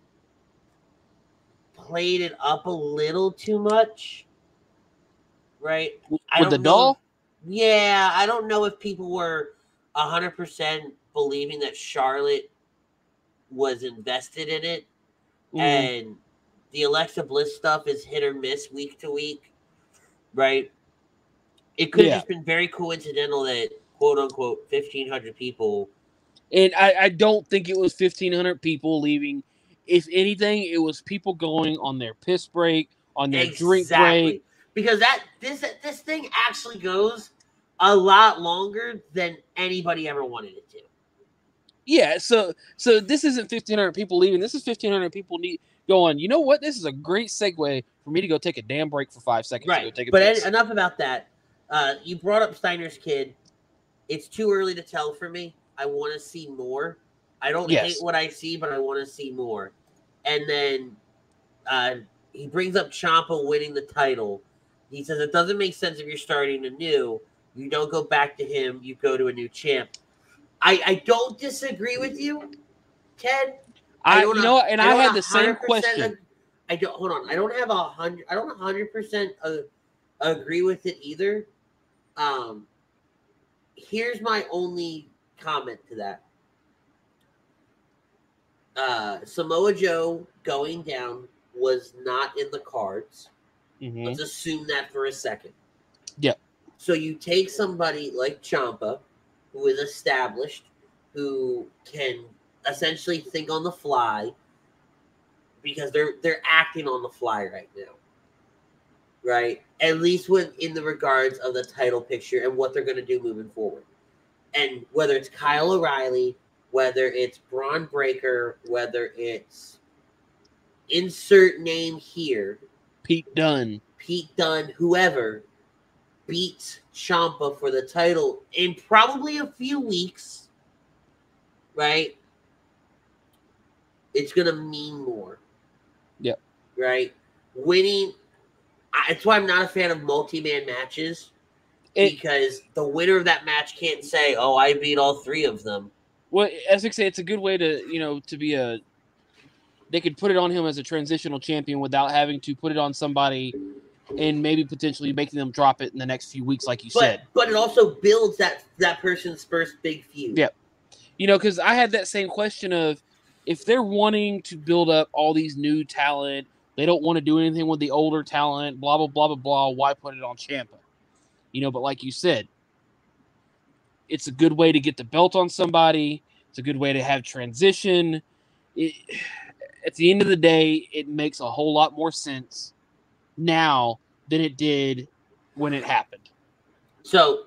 played it up a little too much. Right? With the know- doll? Yeah, I don't know if people were hundred percent believing that Charlotte was invested in it, Mhm. and the Alexa Bliss stuff is hit or miss week to week, right? It could have Yeah. just been very coincidental that quote unquote fifteen hundred people. And I, I don't think it was fifteen hundred people leaving. If anything, it was people going on their piss break, on their drink break. because that this this thing actually goes a lot longer than anybody ever wanted it to. Yeah, so so this isn't fifteen hundred people leaving. This is fifteen hundred people need going. You know what? This is a great segue for me to go take a damn break for five seconds. Right. take a But piss. enough about that. Uh, you brought up Steiner's kid. It's too early to tell for me. I want to see more. I don't Yes. hate what I see, but I want to see more. And then uh, he brings up Ciampa winning the title. He says it doesn't make sense if you're starting anew. You don't go back to him. You go to a new champ. I, I don't disagree with you, Ted. I, don't you know- and I, don't had the same question. ag- I don't hold on. I don't have a hundred. I don't hundred percent agree with it either. Um, here's my only comment to that. Uh, Samoa Joe going down was not in the cards. Mhm. Let's assume that for a second. Yeah. So you take somebody like Ciampa, who is established, who can essentially think on the fly, because they're they're acting on the fly right now. Right? At least when in the regards of the title picture and what they're gonna do moving forward. And whether it's Kyle O'Reilly, whether it's Bron Breakker, whether it's insert name here, Pete Dunne. Pete Dunne, whoever, beats Ciampa for the title in probably a few weeks, right? It's gonna mean more. Yep. Right. Winning. That's why I'm not a fan of multi-man matches It, because the winner of that match can't say, "Oh, I beat all three of them." well, as I say, it's a good way to you know to be a. They could put it on him as a transitional champion without having to put it on somebody, and maybe potentially making them drop it in the next few weeks, like you But said. but it also builds that that person's first big feud. Yeah. You know, because I had that same question of if they're wanting to build up all these new talent, they don't want to do anything with the older talent, blah blah blah blah blah. Why put it on Ciampa? You know, but like you said, it's a good way to get the belt on somebody. It's a good way to have transition. It, [sighs] at the end of the day, it makes a whole lot more sense now than it did when it happened. So,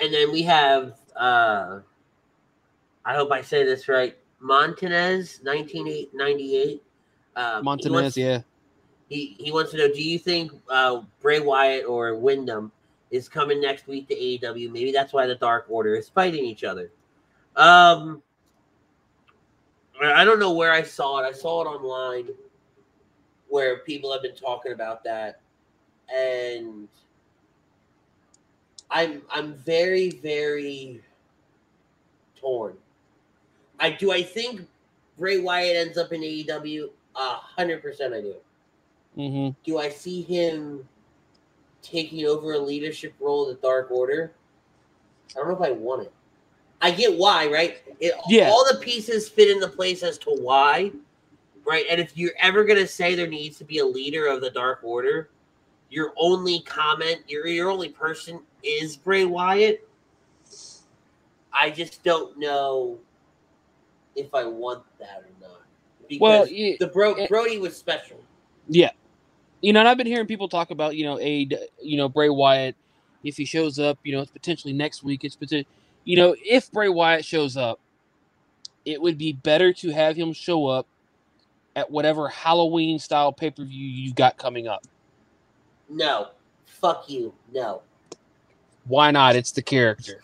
and then we have, uh I hope I say this right, Montanez, 1998. Um, he wants- yeah. He, he wants to know, do you think uh, Bray Wyatt or Windham is coming next week to AEW? Maybe that's why the Dark Order is fighting each other. Um, I don't know where I saw it. I saw it online where people have been talking about that. And I'm I'm very very torn. I do I think Bray Wyatt ends up in AEW. A hundred percent, I do. hmm Do I see him taking over a leadership role in the Dark Order? I don't know if I want it. I get why, right? It, Yeah. All the pieces fit into place as to why, right? And if you're ever gonna say there needs to be a leader of the Dark Order, your only comment, your your only person is Bray Wyatt. I just don't know if I want that or not. Because Well, yeah, the bro it- Brodie was special. Yeah, you know, and I've been hearing people talk about you know a you know Bray Wyatt if he shows up, you know, it's potentially next week. It's potentially, you know, if Bray Wyatt shows up, it would be better to have him show up at whatever Halloween style pay per view you got coming up. No. Fuck you. No. Why not? It's the character.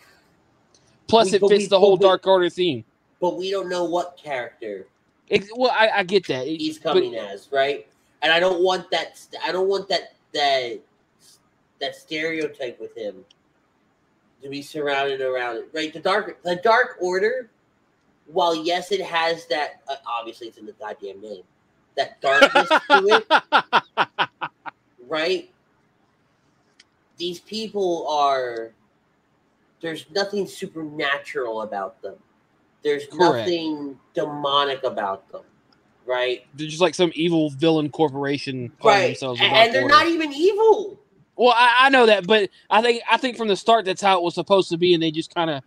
Plus, We- it fits we- the whole we- Dark Order theme. But we don't know what character It, well, I, I get that. It- he's but- coming as, right? And I don't want that I don't want that that that stereotype with him to be surrounded around it. Right? The dark the dark order, while yes it has that uh, obviously it's in the goddamn name. That darkness to it, [laughs] right? These people are there's nothing supernatural about them. There's Correct. nothing demonic about them, right? They're just like some evil villain corporation Right. themselves. the And, they're Order. not even evil. Well, I, I know that, but I think I think from the start that's how it was supposed to be, and they just kind of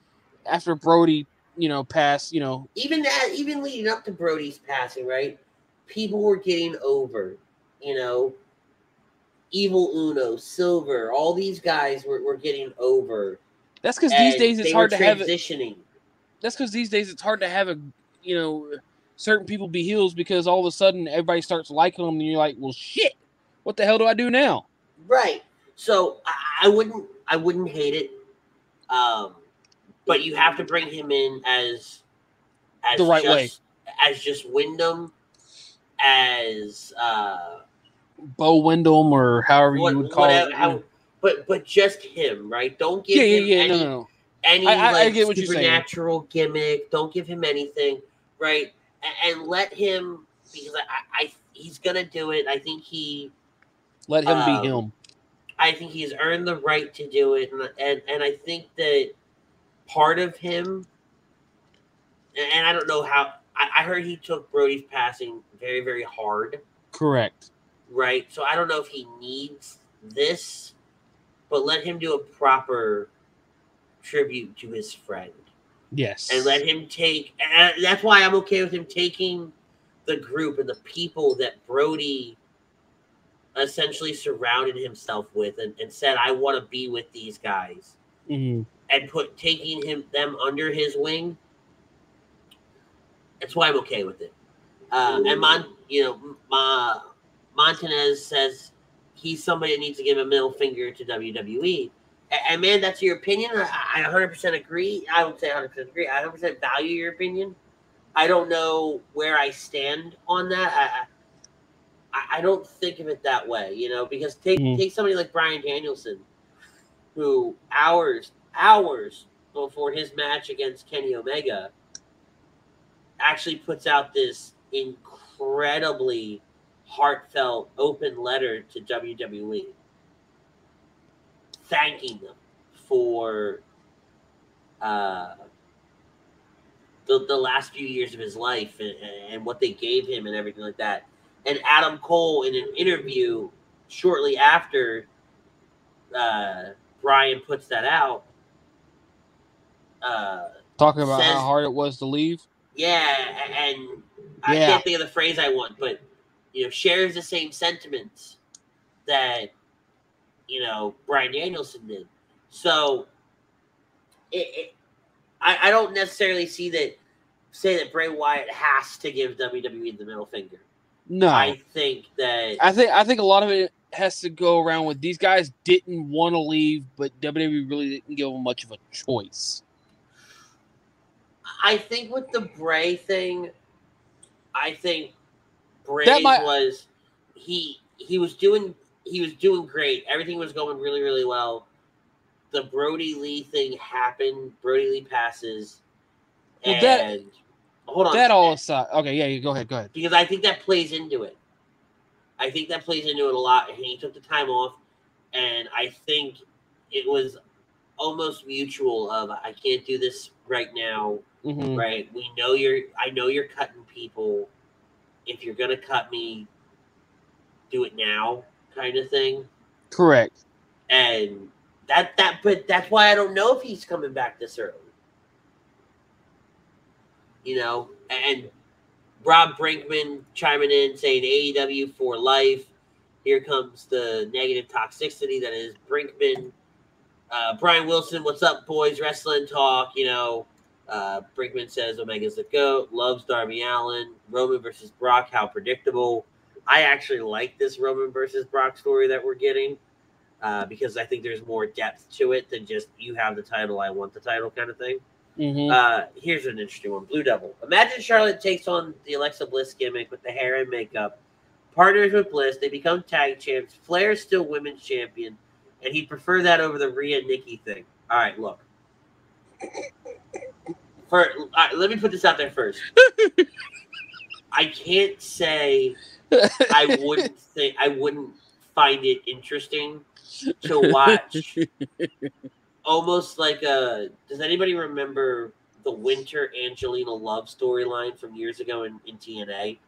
after Brodie, you know, passed, you know, Even that even leading up to Brodie's passing, right? People were getting over, you know. Evil Uno, Silver, all these guys were, were getting over. That's because these days it's hard to have transitioning. That's because these days it's hard to have a you know certain people be heels because all of a sudden everybody starts liking them and you're like, well, shit, what the hell do I do now? Right. So I, I wouldn't I wouldn't hate it. Um but you have to bring him in as as The right just, way. as just Windham as uh Bo Wyndham or however what, you would call whatever, it. how- but but just him, right? Don't give yeah, yeah, him yeah. any No, no, any I- I- I like you're supernatural gimmick. Don't give him anything, right? And, and let him because I, I he's gonna do it. I think he Let him Um, be him. I think he's earned the right to do it, and and, and I think that part of him, and, I don't know how. I, I heard he took Brodie's passing very very hard, Correct. right? So I don't know if he needs this, but let him do a proper tribute to his friend, Yes. and let him take. And that's why I'm okay with him taking the group and the people that Brodie essentially surrounded himself with and, and said, I want to be with these guys Mhm. And put taking him them under his wing. That's why I'm okay with it. Uh, and Mon, you know, Ma, Montanez says he's somebody that needs to give a middle finger to WWE. And, and man, that's your opinion. I, I 100% agree. I would say 100% agree. I 100% value your opinion. I don't know where I stand on that. I, I I don't think of it that way, you know, because take Mhm. take somebody like Bryan Danielson, who hours hours before his match against Kenny Omega actually puts out this incredibly heartfelt open letter to WWE thanking them for uh, the, the last few years of his life and, and what they gave him and everything like that. And Adam Cole, in an interview shortly after uh, Bryan puts that out, uh, Talking about says- how hard it was to leave. yeah, and I Yeah. can't think of the phrase I want, but you know, shares the same sentiments that you know Bryan Danielson did. So, it, it I, I don't necessarily see that say that Bray Wyatt has to give WWE the middle finger. No, I, I think that I think I think a lot of it has to go around with these guys didn't want to leave, but WWE really didn't give them much of a choice. I think with the Bray thing, I think Bray might- was he he was doing he was doing great. Everything was going really really well. The Brodie Lee thing happened. Brodie Lee passes, Well, and that- hold on. That all aside, okay, yeah, yeah, go ahead, go ahead. because I think that plays into it. I think that plays into it a lot. And he took the time off, and I think it was almost mutual. Of I can't do this right now. Mhm. right? We know you're. I know you're cutting people. If you're gonna cut me, do it now, kind of thing. Correct. And that that, but that's why I don't know if he's coming back this early. You know, and Rob Brinkman chiming in saying AEW for life. Here comes the negative toxicity that is Brinkman. Uh, Brian Wilson, what's up, boys? Wrestling talk. You know, uh, Brinkman says Omega's the GOAT, loves Darby Allin. Roman versus Brock, how predictable. I actually like this Roman versus Brock story that we're getting uh, because I think there's more depth to it than just you have the title, I want the title kind of thing. hmm Uh, here's an interesting one Blue Devil. Imagine Charlotte takes on the Alexa Bliss gimmick with the hair and makeup, partners with Bliss, they become tag champs. Flair's still women's champion, and he'd prefer that over the Rhea Nikki thing. All right, look. For, right, let me put this out there first. [laughs] I can't say I wouldn't [laughs] think I wouldn't find it interesting to watch [laughs] almost like a does anybody remember the winter Angelina Love storyline from years ago in, in TNA?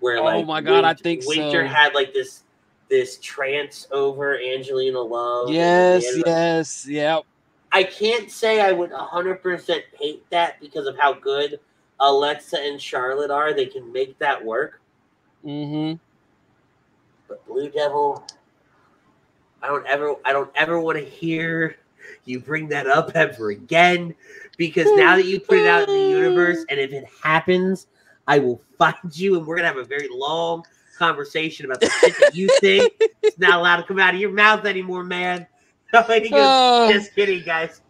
Where like Oh like my God, I think Winter so. had like this this trance over Angelina Love. yes, yes, yep. I can't say I would 100% hate that because of how good Alexa and Charlotte are. They can make that work. hmm But Blue Devil, I don't ever, I don't ever want to hear you bring that up ever again because now that you put it out in the universe, and if it happens, I will find you and we're gonna have a very long conversation about the shit that you think it's not allowed to come out of your mouth anymore, man. [laughs] And he goes, Oh. just kidding, guys.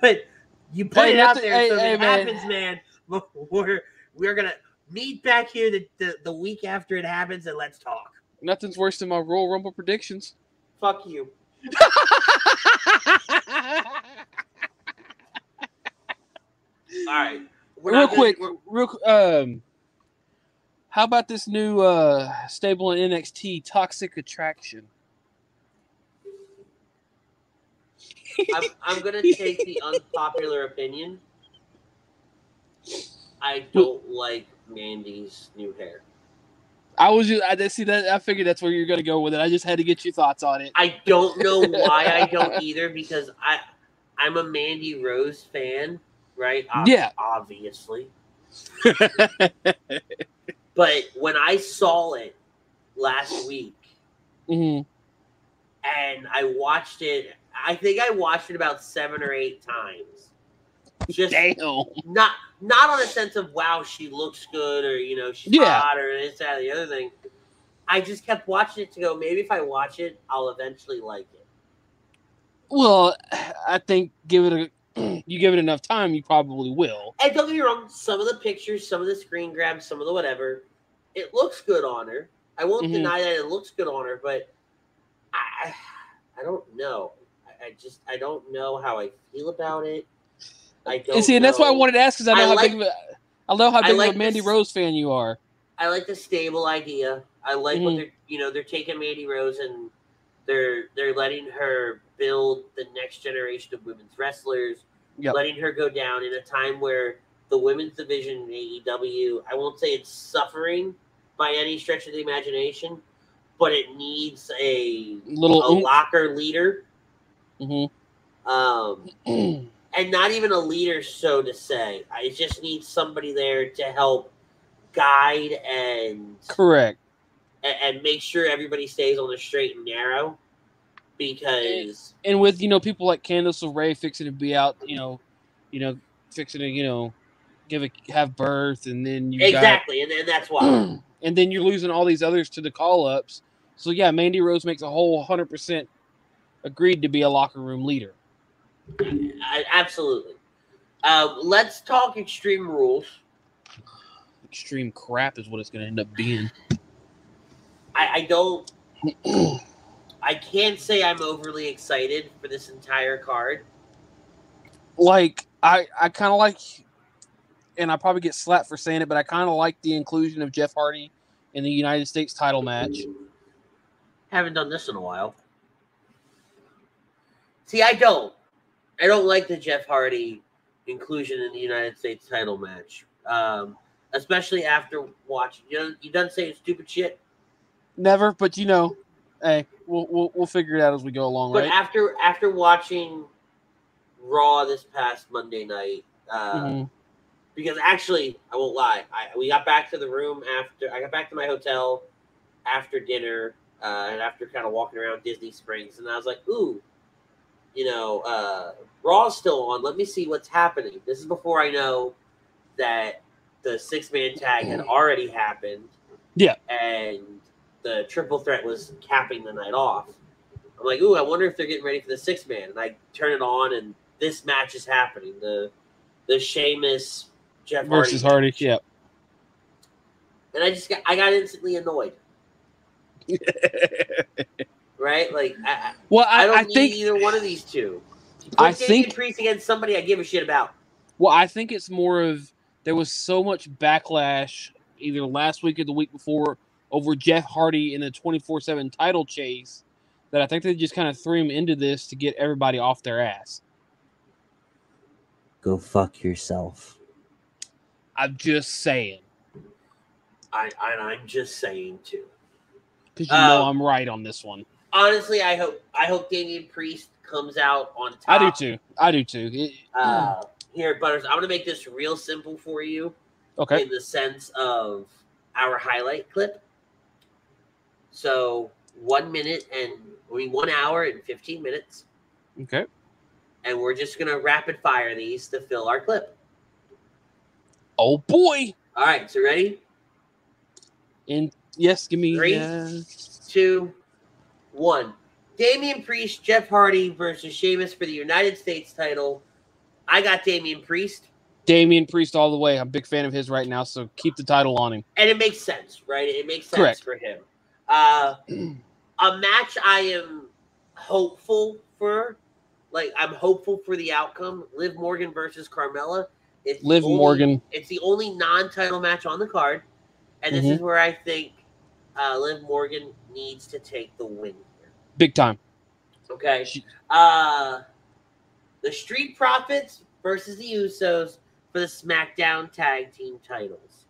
But you put Hey, it out there, so hey, it man. happens, man. [laughs] We're we're gonna meet back here the, the, the week after it happens and let's talk. Nothing's worse than my Royal Rumble predictions. Fuck you. [laughs] All right. Real not gonna- quick, real um, how about this new uh stable in NXT, Toxic Attraction? I'm, [laughs] I'm gonna take the unpopular opinion. I don't like Mandy's new hair. I was just I did see that I figured that's where you're gonna go with it. I just had to get your thoughts on it. I don't know why I don't [laughs] either because I I'm a Mandy Rose fan, right? Ob- Yeah. obviously. [laughs] But when I saw it last week hmm and I watched it, I think I watched it about seven or eight times. Just Damn. not not on a sense of wow, she looks good or you know she's Yeah. hot or this that or the other thing. I just kept watching it to go. Maybe if I watch it, I'll eventually like it. Well, I think give it a [clears throat] you give it enough time, you probably will. And don't get me wrong, some of the pictures, some of the screen grabs, some of the whatever, it looks good on her. I won't Mhm. deny that it looks good on her, but I, I don't know. I, just I don't know how I feel about it. I don't. And see, and that's why I wanted to ask because I know I how like- big of a I know how big like of a Mandy this- Rose fan you are. I like the stable idea. I like what Mhm. they're you know they're taking Mandy Rose and they're they're letting her build the next generation of women's wrestlers. Yep. Letting her go down in a time where the women's division in AEW, I won't say it's suffering by any stretch of the imagination, but it needs a Little a locker leader. Mhm. Um, [clears throat] and not even a leader, so to say. I just need somebody there to help guide and Correct. and, and make sure everybody stays on the straight and narrow. Because and with you know people like Candice LeRae fixing to be out, you know, you know, fixing to you know give a have birth, and then you exactly, and, and that's why [clears throat] and then you're losing all these others to the call ups. So yeah, Mandy Rose makes a whole hundred percent agreed to be a locker room leader. Absolutely. Um, let's talk extreme rules. Extreme crap is what it's going to end up being. I, I don't. [clears throat] I can't say I'm overly excited for this entire card. like I I kind of like, and I probably get slapped for saying it, but I kind of like the inclusion of Jeff Hardy in the United States title match. Haven't done this in a while. See, I don't. I don't like the Jeff Hardy inclusion in the United States title match, um, especially after watching. You know, you done saying stupid shit, Never, but you know, hey, we'll we'll, we'll figure it out as we go along, but right? after after watching Raw this past Monday night, uh, Mhm. because actually, I won't lie, I, we got back to the room after I got back to my hotel after dinner uh, and after kind of walking around Disney Springs, and I was like, ooh, you know, uh, Raw's still on. Let me see what's happening. This is before I know that the six man tag had [clears throat] already happened. Yeah. and the triple threat was capping the night off. I'm like, ooh, I wonder if they're getting ready for the six man. And I turn it on, and this match is happening. The the Sheamus Jeff Versus Hardy, Hardy, yeah. and I just got I got instantly annoyed. [laughs] Right, like I, I- well, I I, don't I need think either one of these two. Put I Damian think- Priest against somebody I give a shit about. well, I think it's more of there was so much backlash either last week or the week before over Jeff Hardy in the twenty four seven title chase that I think they just kind of threw him into this to get everybody off their ass. Go fuck yourself. I'm just saying I, I I'm just saying too. because you know Uh, I'm right on this one. Honestly, I hope I hope Damian Priest comes out on top. I do too. I do too. It- Uh, here, Butters, I'm gonna make this real simple for you okay. in the sense of our highlight clip. So one minute and I mean one hour and fifteen minutes. Okay. and we're just gonna rapid fire these to fill our clip. Oh boy! All right, so ready? And yes, give me. Three. uh, Two, one. Damian Priest, Jeff Hardy versus Sheamus for the United States title. I got Damian Priest, Damian Priest all the way. I'm a big fan of his right now, so keep the title on him. and it makes sense, right? It makes sense Correct. for him. Uh, a match I am hopeful for, like I'm hopeful for the outcome. Liv Morgan versus Carmella. It's the Liv only- Morgan. It's the only non-title match on the card, and this Mhm. is where I think uh, Liv Morgan needs to take the win here. Big time. Okay. Uh the Street Profits versus the Usos for the SmackDown Tag Team titles.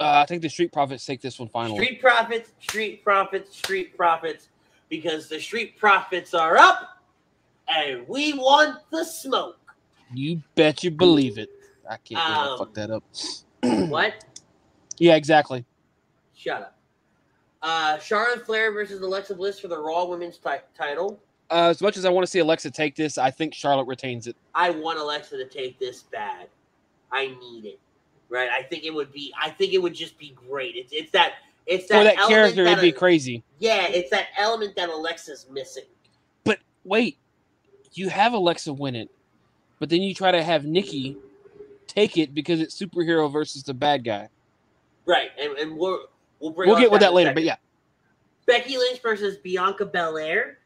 Uh, I think the Street Profits take this one finally. Street Profits, Street Profits, Street Profits, because the Street Profits are up and we want the smoke. You bet you believe it. I can't Um, fuck that up. [clears throat] what? Yeah, exactly. Shut up. Uh Charlotte Flair versus Alexa Bliss for the Raw Women's ti- title. Uh, as much as I want to see Alexa take this, I think Charlotte retains it. I want Alexa to take this bad. I need it. Right? I think it would be I think it would just be great. It's it's that it's that, For that character, that it'd be crazy. Yeah, it's that element that Alexa's missing. But wait, you have Alexa win it, but then you try to have Nikki take it because it's superhero versus the bad guy. Right. And, and we're we'll bring We'll get with that later, but yeah. Becky Lynch versus Bianca Belair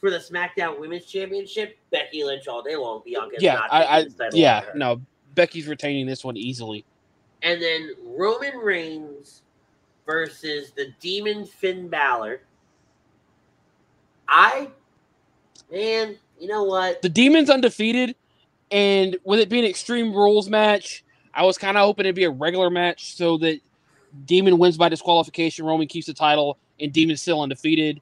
for the SmackDown Women's Championship. Becky Lynch all day long. Bianca. Yeah, not I, I yeah, no, Becky's retaining this one easily. And then Roman Reigns versus the Demon Finn Balor. I, man, you know what? The Demon's undefeated, and with it being an Extreme Rules match, I was kind of hoping it'd be a regular match so that Demon wins by disqualification, Roman keeps the title, and Demon's still undefeated.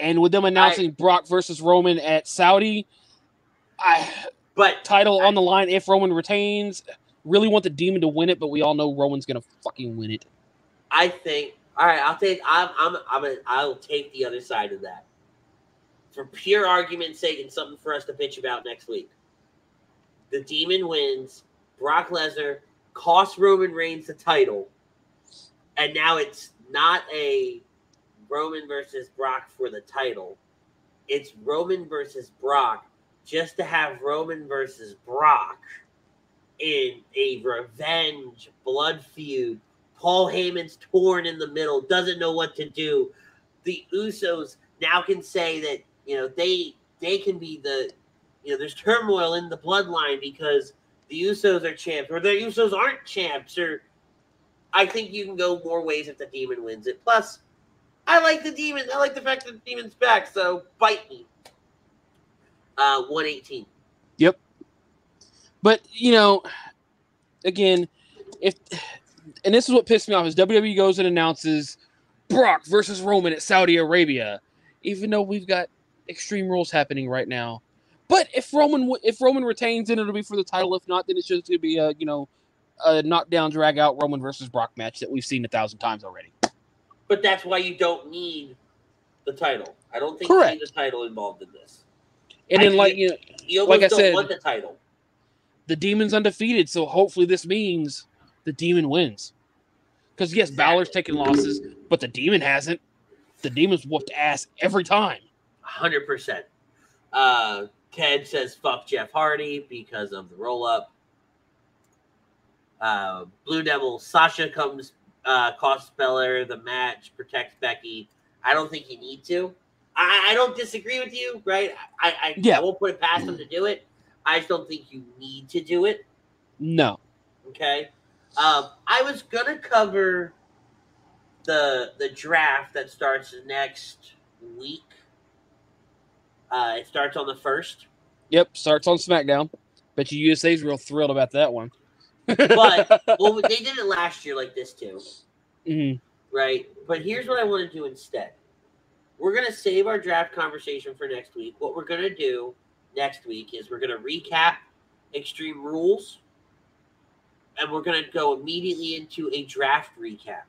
And with them announcing Brock versus Roman at Saudi, I But title on the line if Roman retains. Really want the Demon to win it, but we all know Roman's gonna fucking win it. I think, all right, I'll take, I'm, I'm, I'm, a, I'll take the other side of that. For pure argument's sake and something for us to bitch about next week. The Demon wins. Brock Lesnar costs Roman Reigns the title. And now it's not a Roman versus Brock for the title. It's Roman versus Brock just to have Roman versus Brock in a revenge blood feud. Paul Heyman's torn in the middle, doesn't know what to do. The Usos now can say that you know they they can be the you know there's turmoil in the bloodline because the Usos are champs or the Usos aren't champs or I think you can go more ways if the demon wins it. Plus, I like the demon. I like the fact that the demon's back. So bite me. Uh, one eighteen. But you know, again, if and this is what pissed me off is WWE goes and announces Brock versus Roman at Saudi Arabia, even though we've got Extreme Rules happening right now. But if Roman if Roman retains, then it'll be for the title. If not, then it's just gonna be a you know a knockdown drag out Roman versus Brock match that we've seen a thousand times already. But that's why you don't need the title. I don't think you need the title involved in this. And I- then like you know You Like I don't said- want the title. the demon's undefeated, so hopefully this means the demon wins. Because yes, Exactly. Balor's taking losses, but the demon hasn't. The demon's whooped ass every time. Hundred percent. Uh, Ted says fuck Jeff Hardy because of the roll up. Uh, Blue Devil Sasha comes, uh, costs Belair the match, protects Becky. I don't think you need to. I, I don't disagree with you, right? I, I, Yeah. I won't put it past them to do it. I just don't think you need to do it. No. Okay. Um, I was gonna cover the the draft that starts next week. Uh, it starts on the first, Yep, starts on SmackDown. Bet you USA's real thrilled about that one. But [laughs] well, they did it last year like this too, Mhm. right? But here's what I want to do instead. We're gonna save our draft conversation for next week. What we're gonna do next week is we're gonna recap Extreme Rules, and we're gonna go immediately into a draft recap.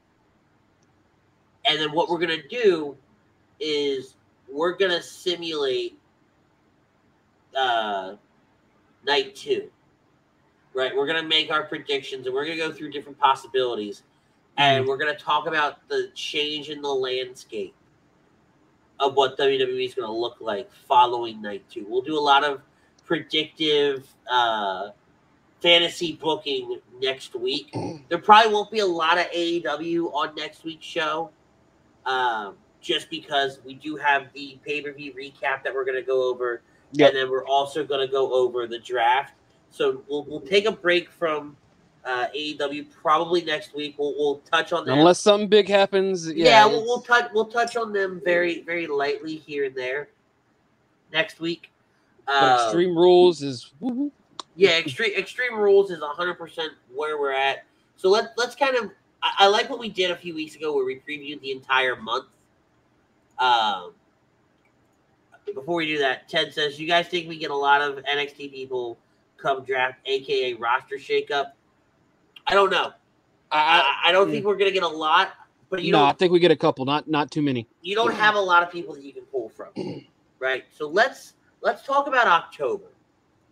And then what we're gonna do is we're gonna simulate uh, night two. Right, we're gonna make our predictions and we're gonna go through different possibilities, and we're gonna talk about the change in the landscape of what WWE is gonna look like following night two. We'll do a lot of predictive uh, fantasy booking next week. There probably won't be a lot of AEW on next week's show, um, just because we do have the pay per view recap that we're going to go over, Yep. and then we're also going to go over the draft. So we'll, we'll take a break from uh, AEW probably next week. We'll, we'll touch on them. Unless something big happens, yeah, yeah, we'll, we'll touch we'll touch on them very very lightly here and there next week. Uh, Extreme Rules is woo-hoo. yeah, extreme extreme rules is hundred percent where we're at. So let let's kind of I, I like what we did a few weeks ago where we previewed the entire month. Um, before we do that, Ted says, "You guys think we get a lot of NXT people come draft, aka roster shakeup?" I don't know. I, I, I, don't think we're gonna get a lot, but you no, know, I think we get a couple, not not too many. you don't have a lot of people that you can pull from, [clears throat] right? So let's let's talk about October.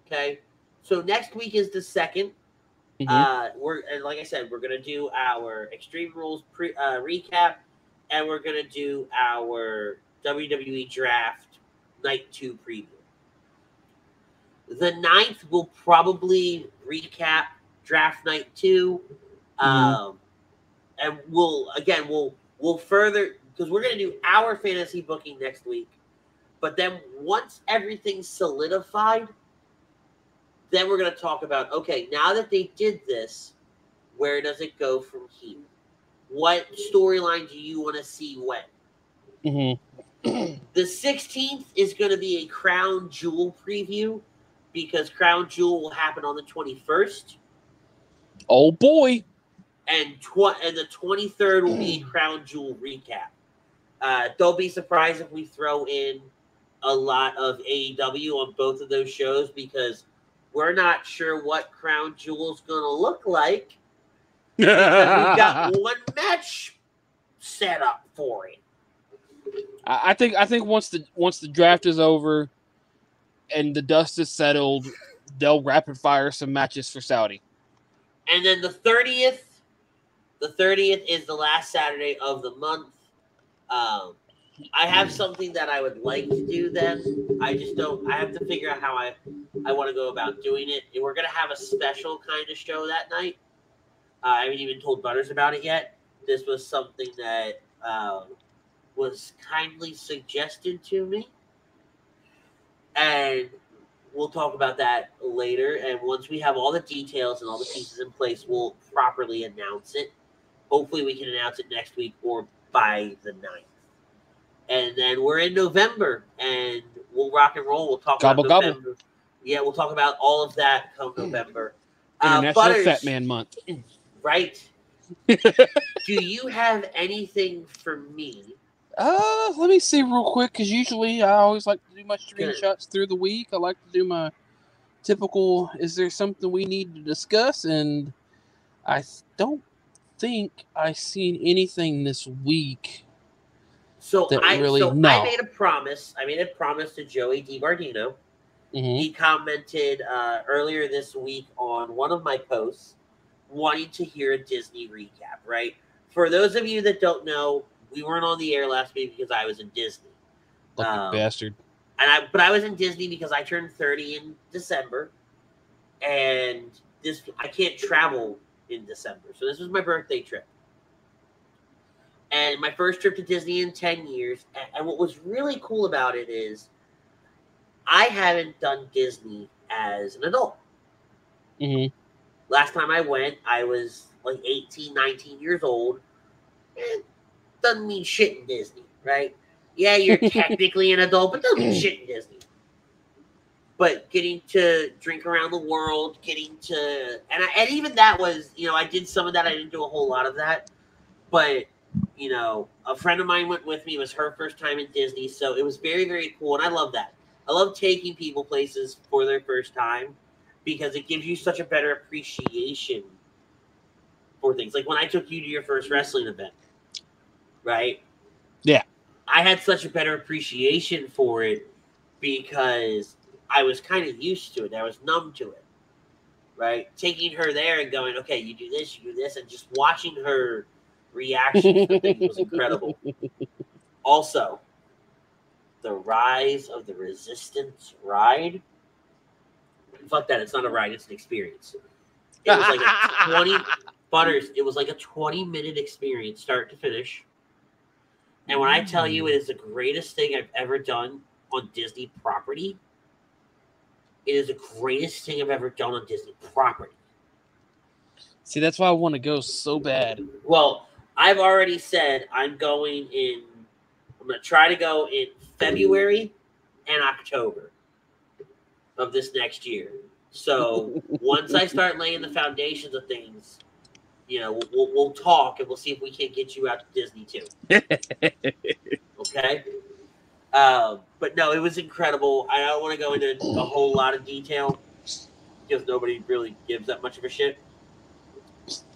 Okay, so next week is the 2nd Mhm. Uh, we're and like I said, we're gonna do our Extreme Rules pre uh, recap, and we're gonna do our WWE Draft Night Two preview. The 9th will probably recap Draft Night 2 um, and we'll again we'll we'll further because we're gonna do our fantasy booking next week, but then once everything's solidified, then we're gonna talk about okay now that they did this, where does it go from here? What storyline do you want to see when? Mhm. The 16th is going to be a Crown Jewel preview because Crown Jewel will happen on the 21st. Oh boy, and tw- and the 23rd will be crown jewel recap. Uh, don't be surprised if we throw in a lot of AEW on both of those shows because we're not sure what crown jewel's going to look like. We've [laughs] got one match set up for it. I I think I think once the once the draft is over and the dust is settled, they'll rapid fire some matches for Saudi. And then the 30th, the 30th is the last Saturday of the month. Um, I have something that I would like to do then. I just don't. I have to figure out how I I want to go about doing it. And we're gonna have a special kind of show that night. Uh, I haven't even told Butters about it yet. This was something that um, was kindly suggested to me, and we'll talk about that later. And once we have all the details and all the pieces in place, we'll properly announce it. Hopefully, we can announce it next week or by the 9th. And then we're in November and we'll rock and roll. We'll talk Gobble, about gobble. November. Yeah, we'll talk about all of that come November. Uh, International Butters, Fat Man Month. right? [laughs] Do you have anything for me? Uh, let me see real quick because usually I always like to do my screenshots through the week. I like to do my typical. Is there something we need to discuss? And I don't think I seen anything this week. So That I really- so no. I made a promise. I made a promise to Joey DiBardino. Mhm. He commented uh, earlier this week on one of my posts wanting to hear a Disney recap, right? For those of you that don't know, we weren't on the air last week because I was in Disney. Lucky Um, bastard. And I but I was in Disney because I turned 30 in December. And this I can't travel in December. So this was my birthday trip. And my first trip to Disney in 10 years. And what was really cool about it is I haven't done Disney as an adult. hmm Last time I went, I was like 18, 19 years old. Eh, doesn't mean shit in Disney, right? Yeah, you're [laughs] technically an adult, but doesn't mean [clears throat] shit in Disney. But getting to drink around the world, getting to and I, and even that was, you know, I did some of that. I didn't do a whole lot of that, but you know, a friend of mine went with me. It was her first time in Disney, so it was very, very cool, and I love that. I love taking people places for their first time because it gives you such a better appreciation for things. Like when I took you to your first wrestling event, right? Yeah. I had such a better appreciation for it because I was kind of used to it. I was numb to it. Right, taking her there and going, okay, you do this, you do this, and just watching her reaction to things was incredible. [laughs] Also, the rise of the resistance ride. Fuck that! It's not a ride; it's an experience. It was like a [laughs] twenty butters. It was like a twenty-minute experience, start to finish. And when I tell you it mm. is the greatest thing I've ever done on Disney property, it is the greatest thing I've ever done on Disney property. See, that's why I want to go so bad. Well, I've already said I'm going in. I'm going to try to go in February and October of this next year. So [laughs] once I start laying the foundations of things, you know, we'll, we'll, talk and we'll see if we can't get you out to Disney too. [laughs] Okay. Um, but no, it was incredible. I don't want to go into a whole lot of detail because nobody really gives that much of a shit.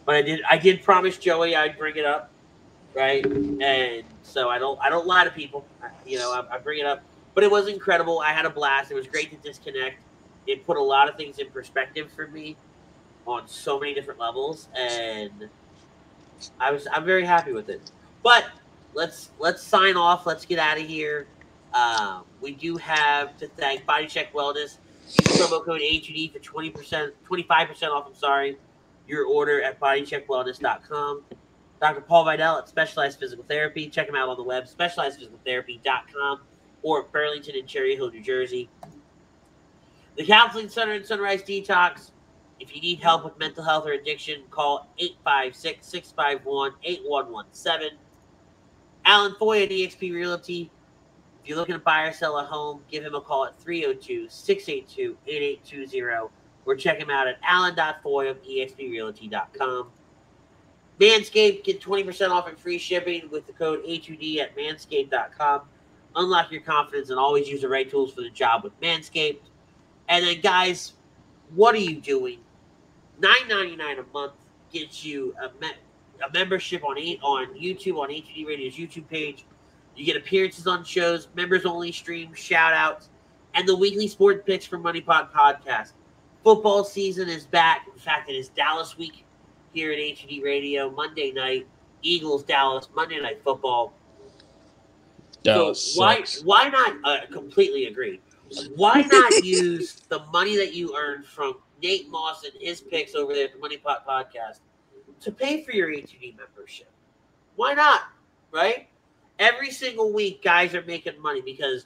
But I did. I did promise Joey I'd bring it up, right? And so I don't. I don't lie to people. I- You know, I, I bring it up. But it was incredible. I had a blast. It was great to disconnect. It put a lot of things in perspective for me on so many different levels, and I was. I'm very happy with it. But let's let's sign off. Let's get out of here. Um, we do have to thank Body Check Wellness. Use promo code A2D for 20%, 25% off, I'm sorry, your order at bodycheckwellness.com. Dr. Paul Vidal at Specialized Physical Therapy. Check him out on the web, specializedphysicaltherapy.com or Burlington and Cherry Hill, New Jersey. The Counseling Center and Sunrise Detox. If you need help with mental health or addiction, call 856 651 8117. Alan Foy at eXp Realty. If you're looking to buy or sell a home, give him a call at 302 682 8820 or check him out at alan.foy of exprealty.com. Manscaped, get 20% off and free shipping with the code A2D at manscaped.com. Unlock your confidence and always use the right tools for the job with Manscaped. And then, guys, what are you doing? $9.99 a month gets you a, me- a membership on eight on YouTube on A2D Radio's YouTube page. You get appearances on shows, members only streams, shout outs, and the weekly sports picks from Money Pot Podcast. Football season is back. In fact, it is Dallas week here at A2D Radio. Monday night, Eagles, Dallas, Monday night football. Dallas so why sucks. why not uh, completely agree? Why not [laughs] use the money that you earn from Nate Moss and his picks over there at the Money Pot Podcast to pay for your A2D membership? Why not? Right? Every single week, guys are making money because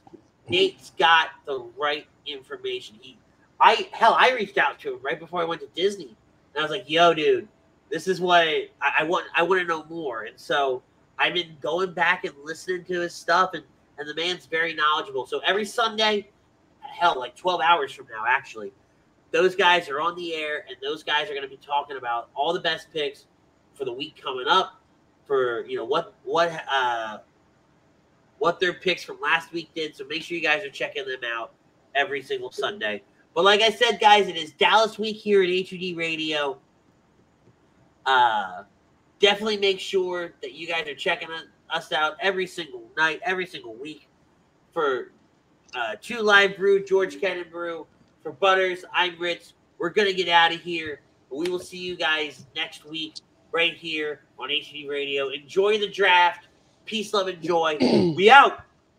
Nate's got the right information. He, I hell, I reached out to him right before I went to Disney, and I was like, "Yo, dude, this is what I, I want. I want to know more." And so I've been going back and listening to his stuff, and and the man's very knowledgeable. So every Sunday, hell, like twelve hours from now, actually, those guys are on the air, and those guys are going to be talking about all the best picks for the week coming up. For you know what what uh what their picks from last week did. So make sure you guys are checking them out every single Sunday. But like I said, guys, it is Dallas week here at A2D Radio. Uh, definitely make sure that you guys are checking us out every single night, every single week for uh, Two Live Brew, George Cannon Brew. For Butters, I'm Rich. We're going to get out of here. We will see you guys next week right here on A2D Radio. Enjoy the draft. Peace, love, and joy. [clears throat] we out.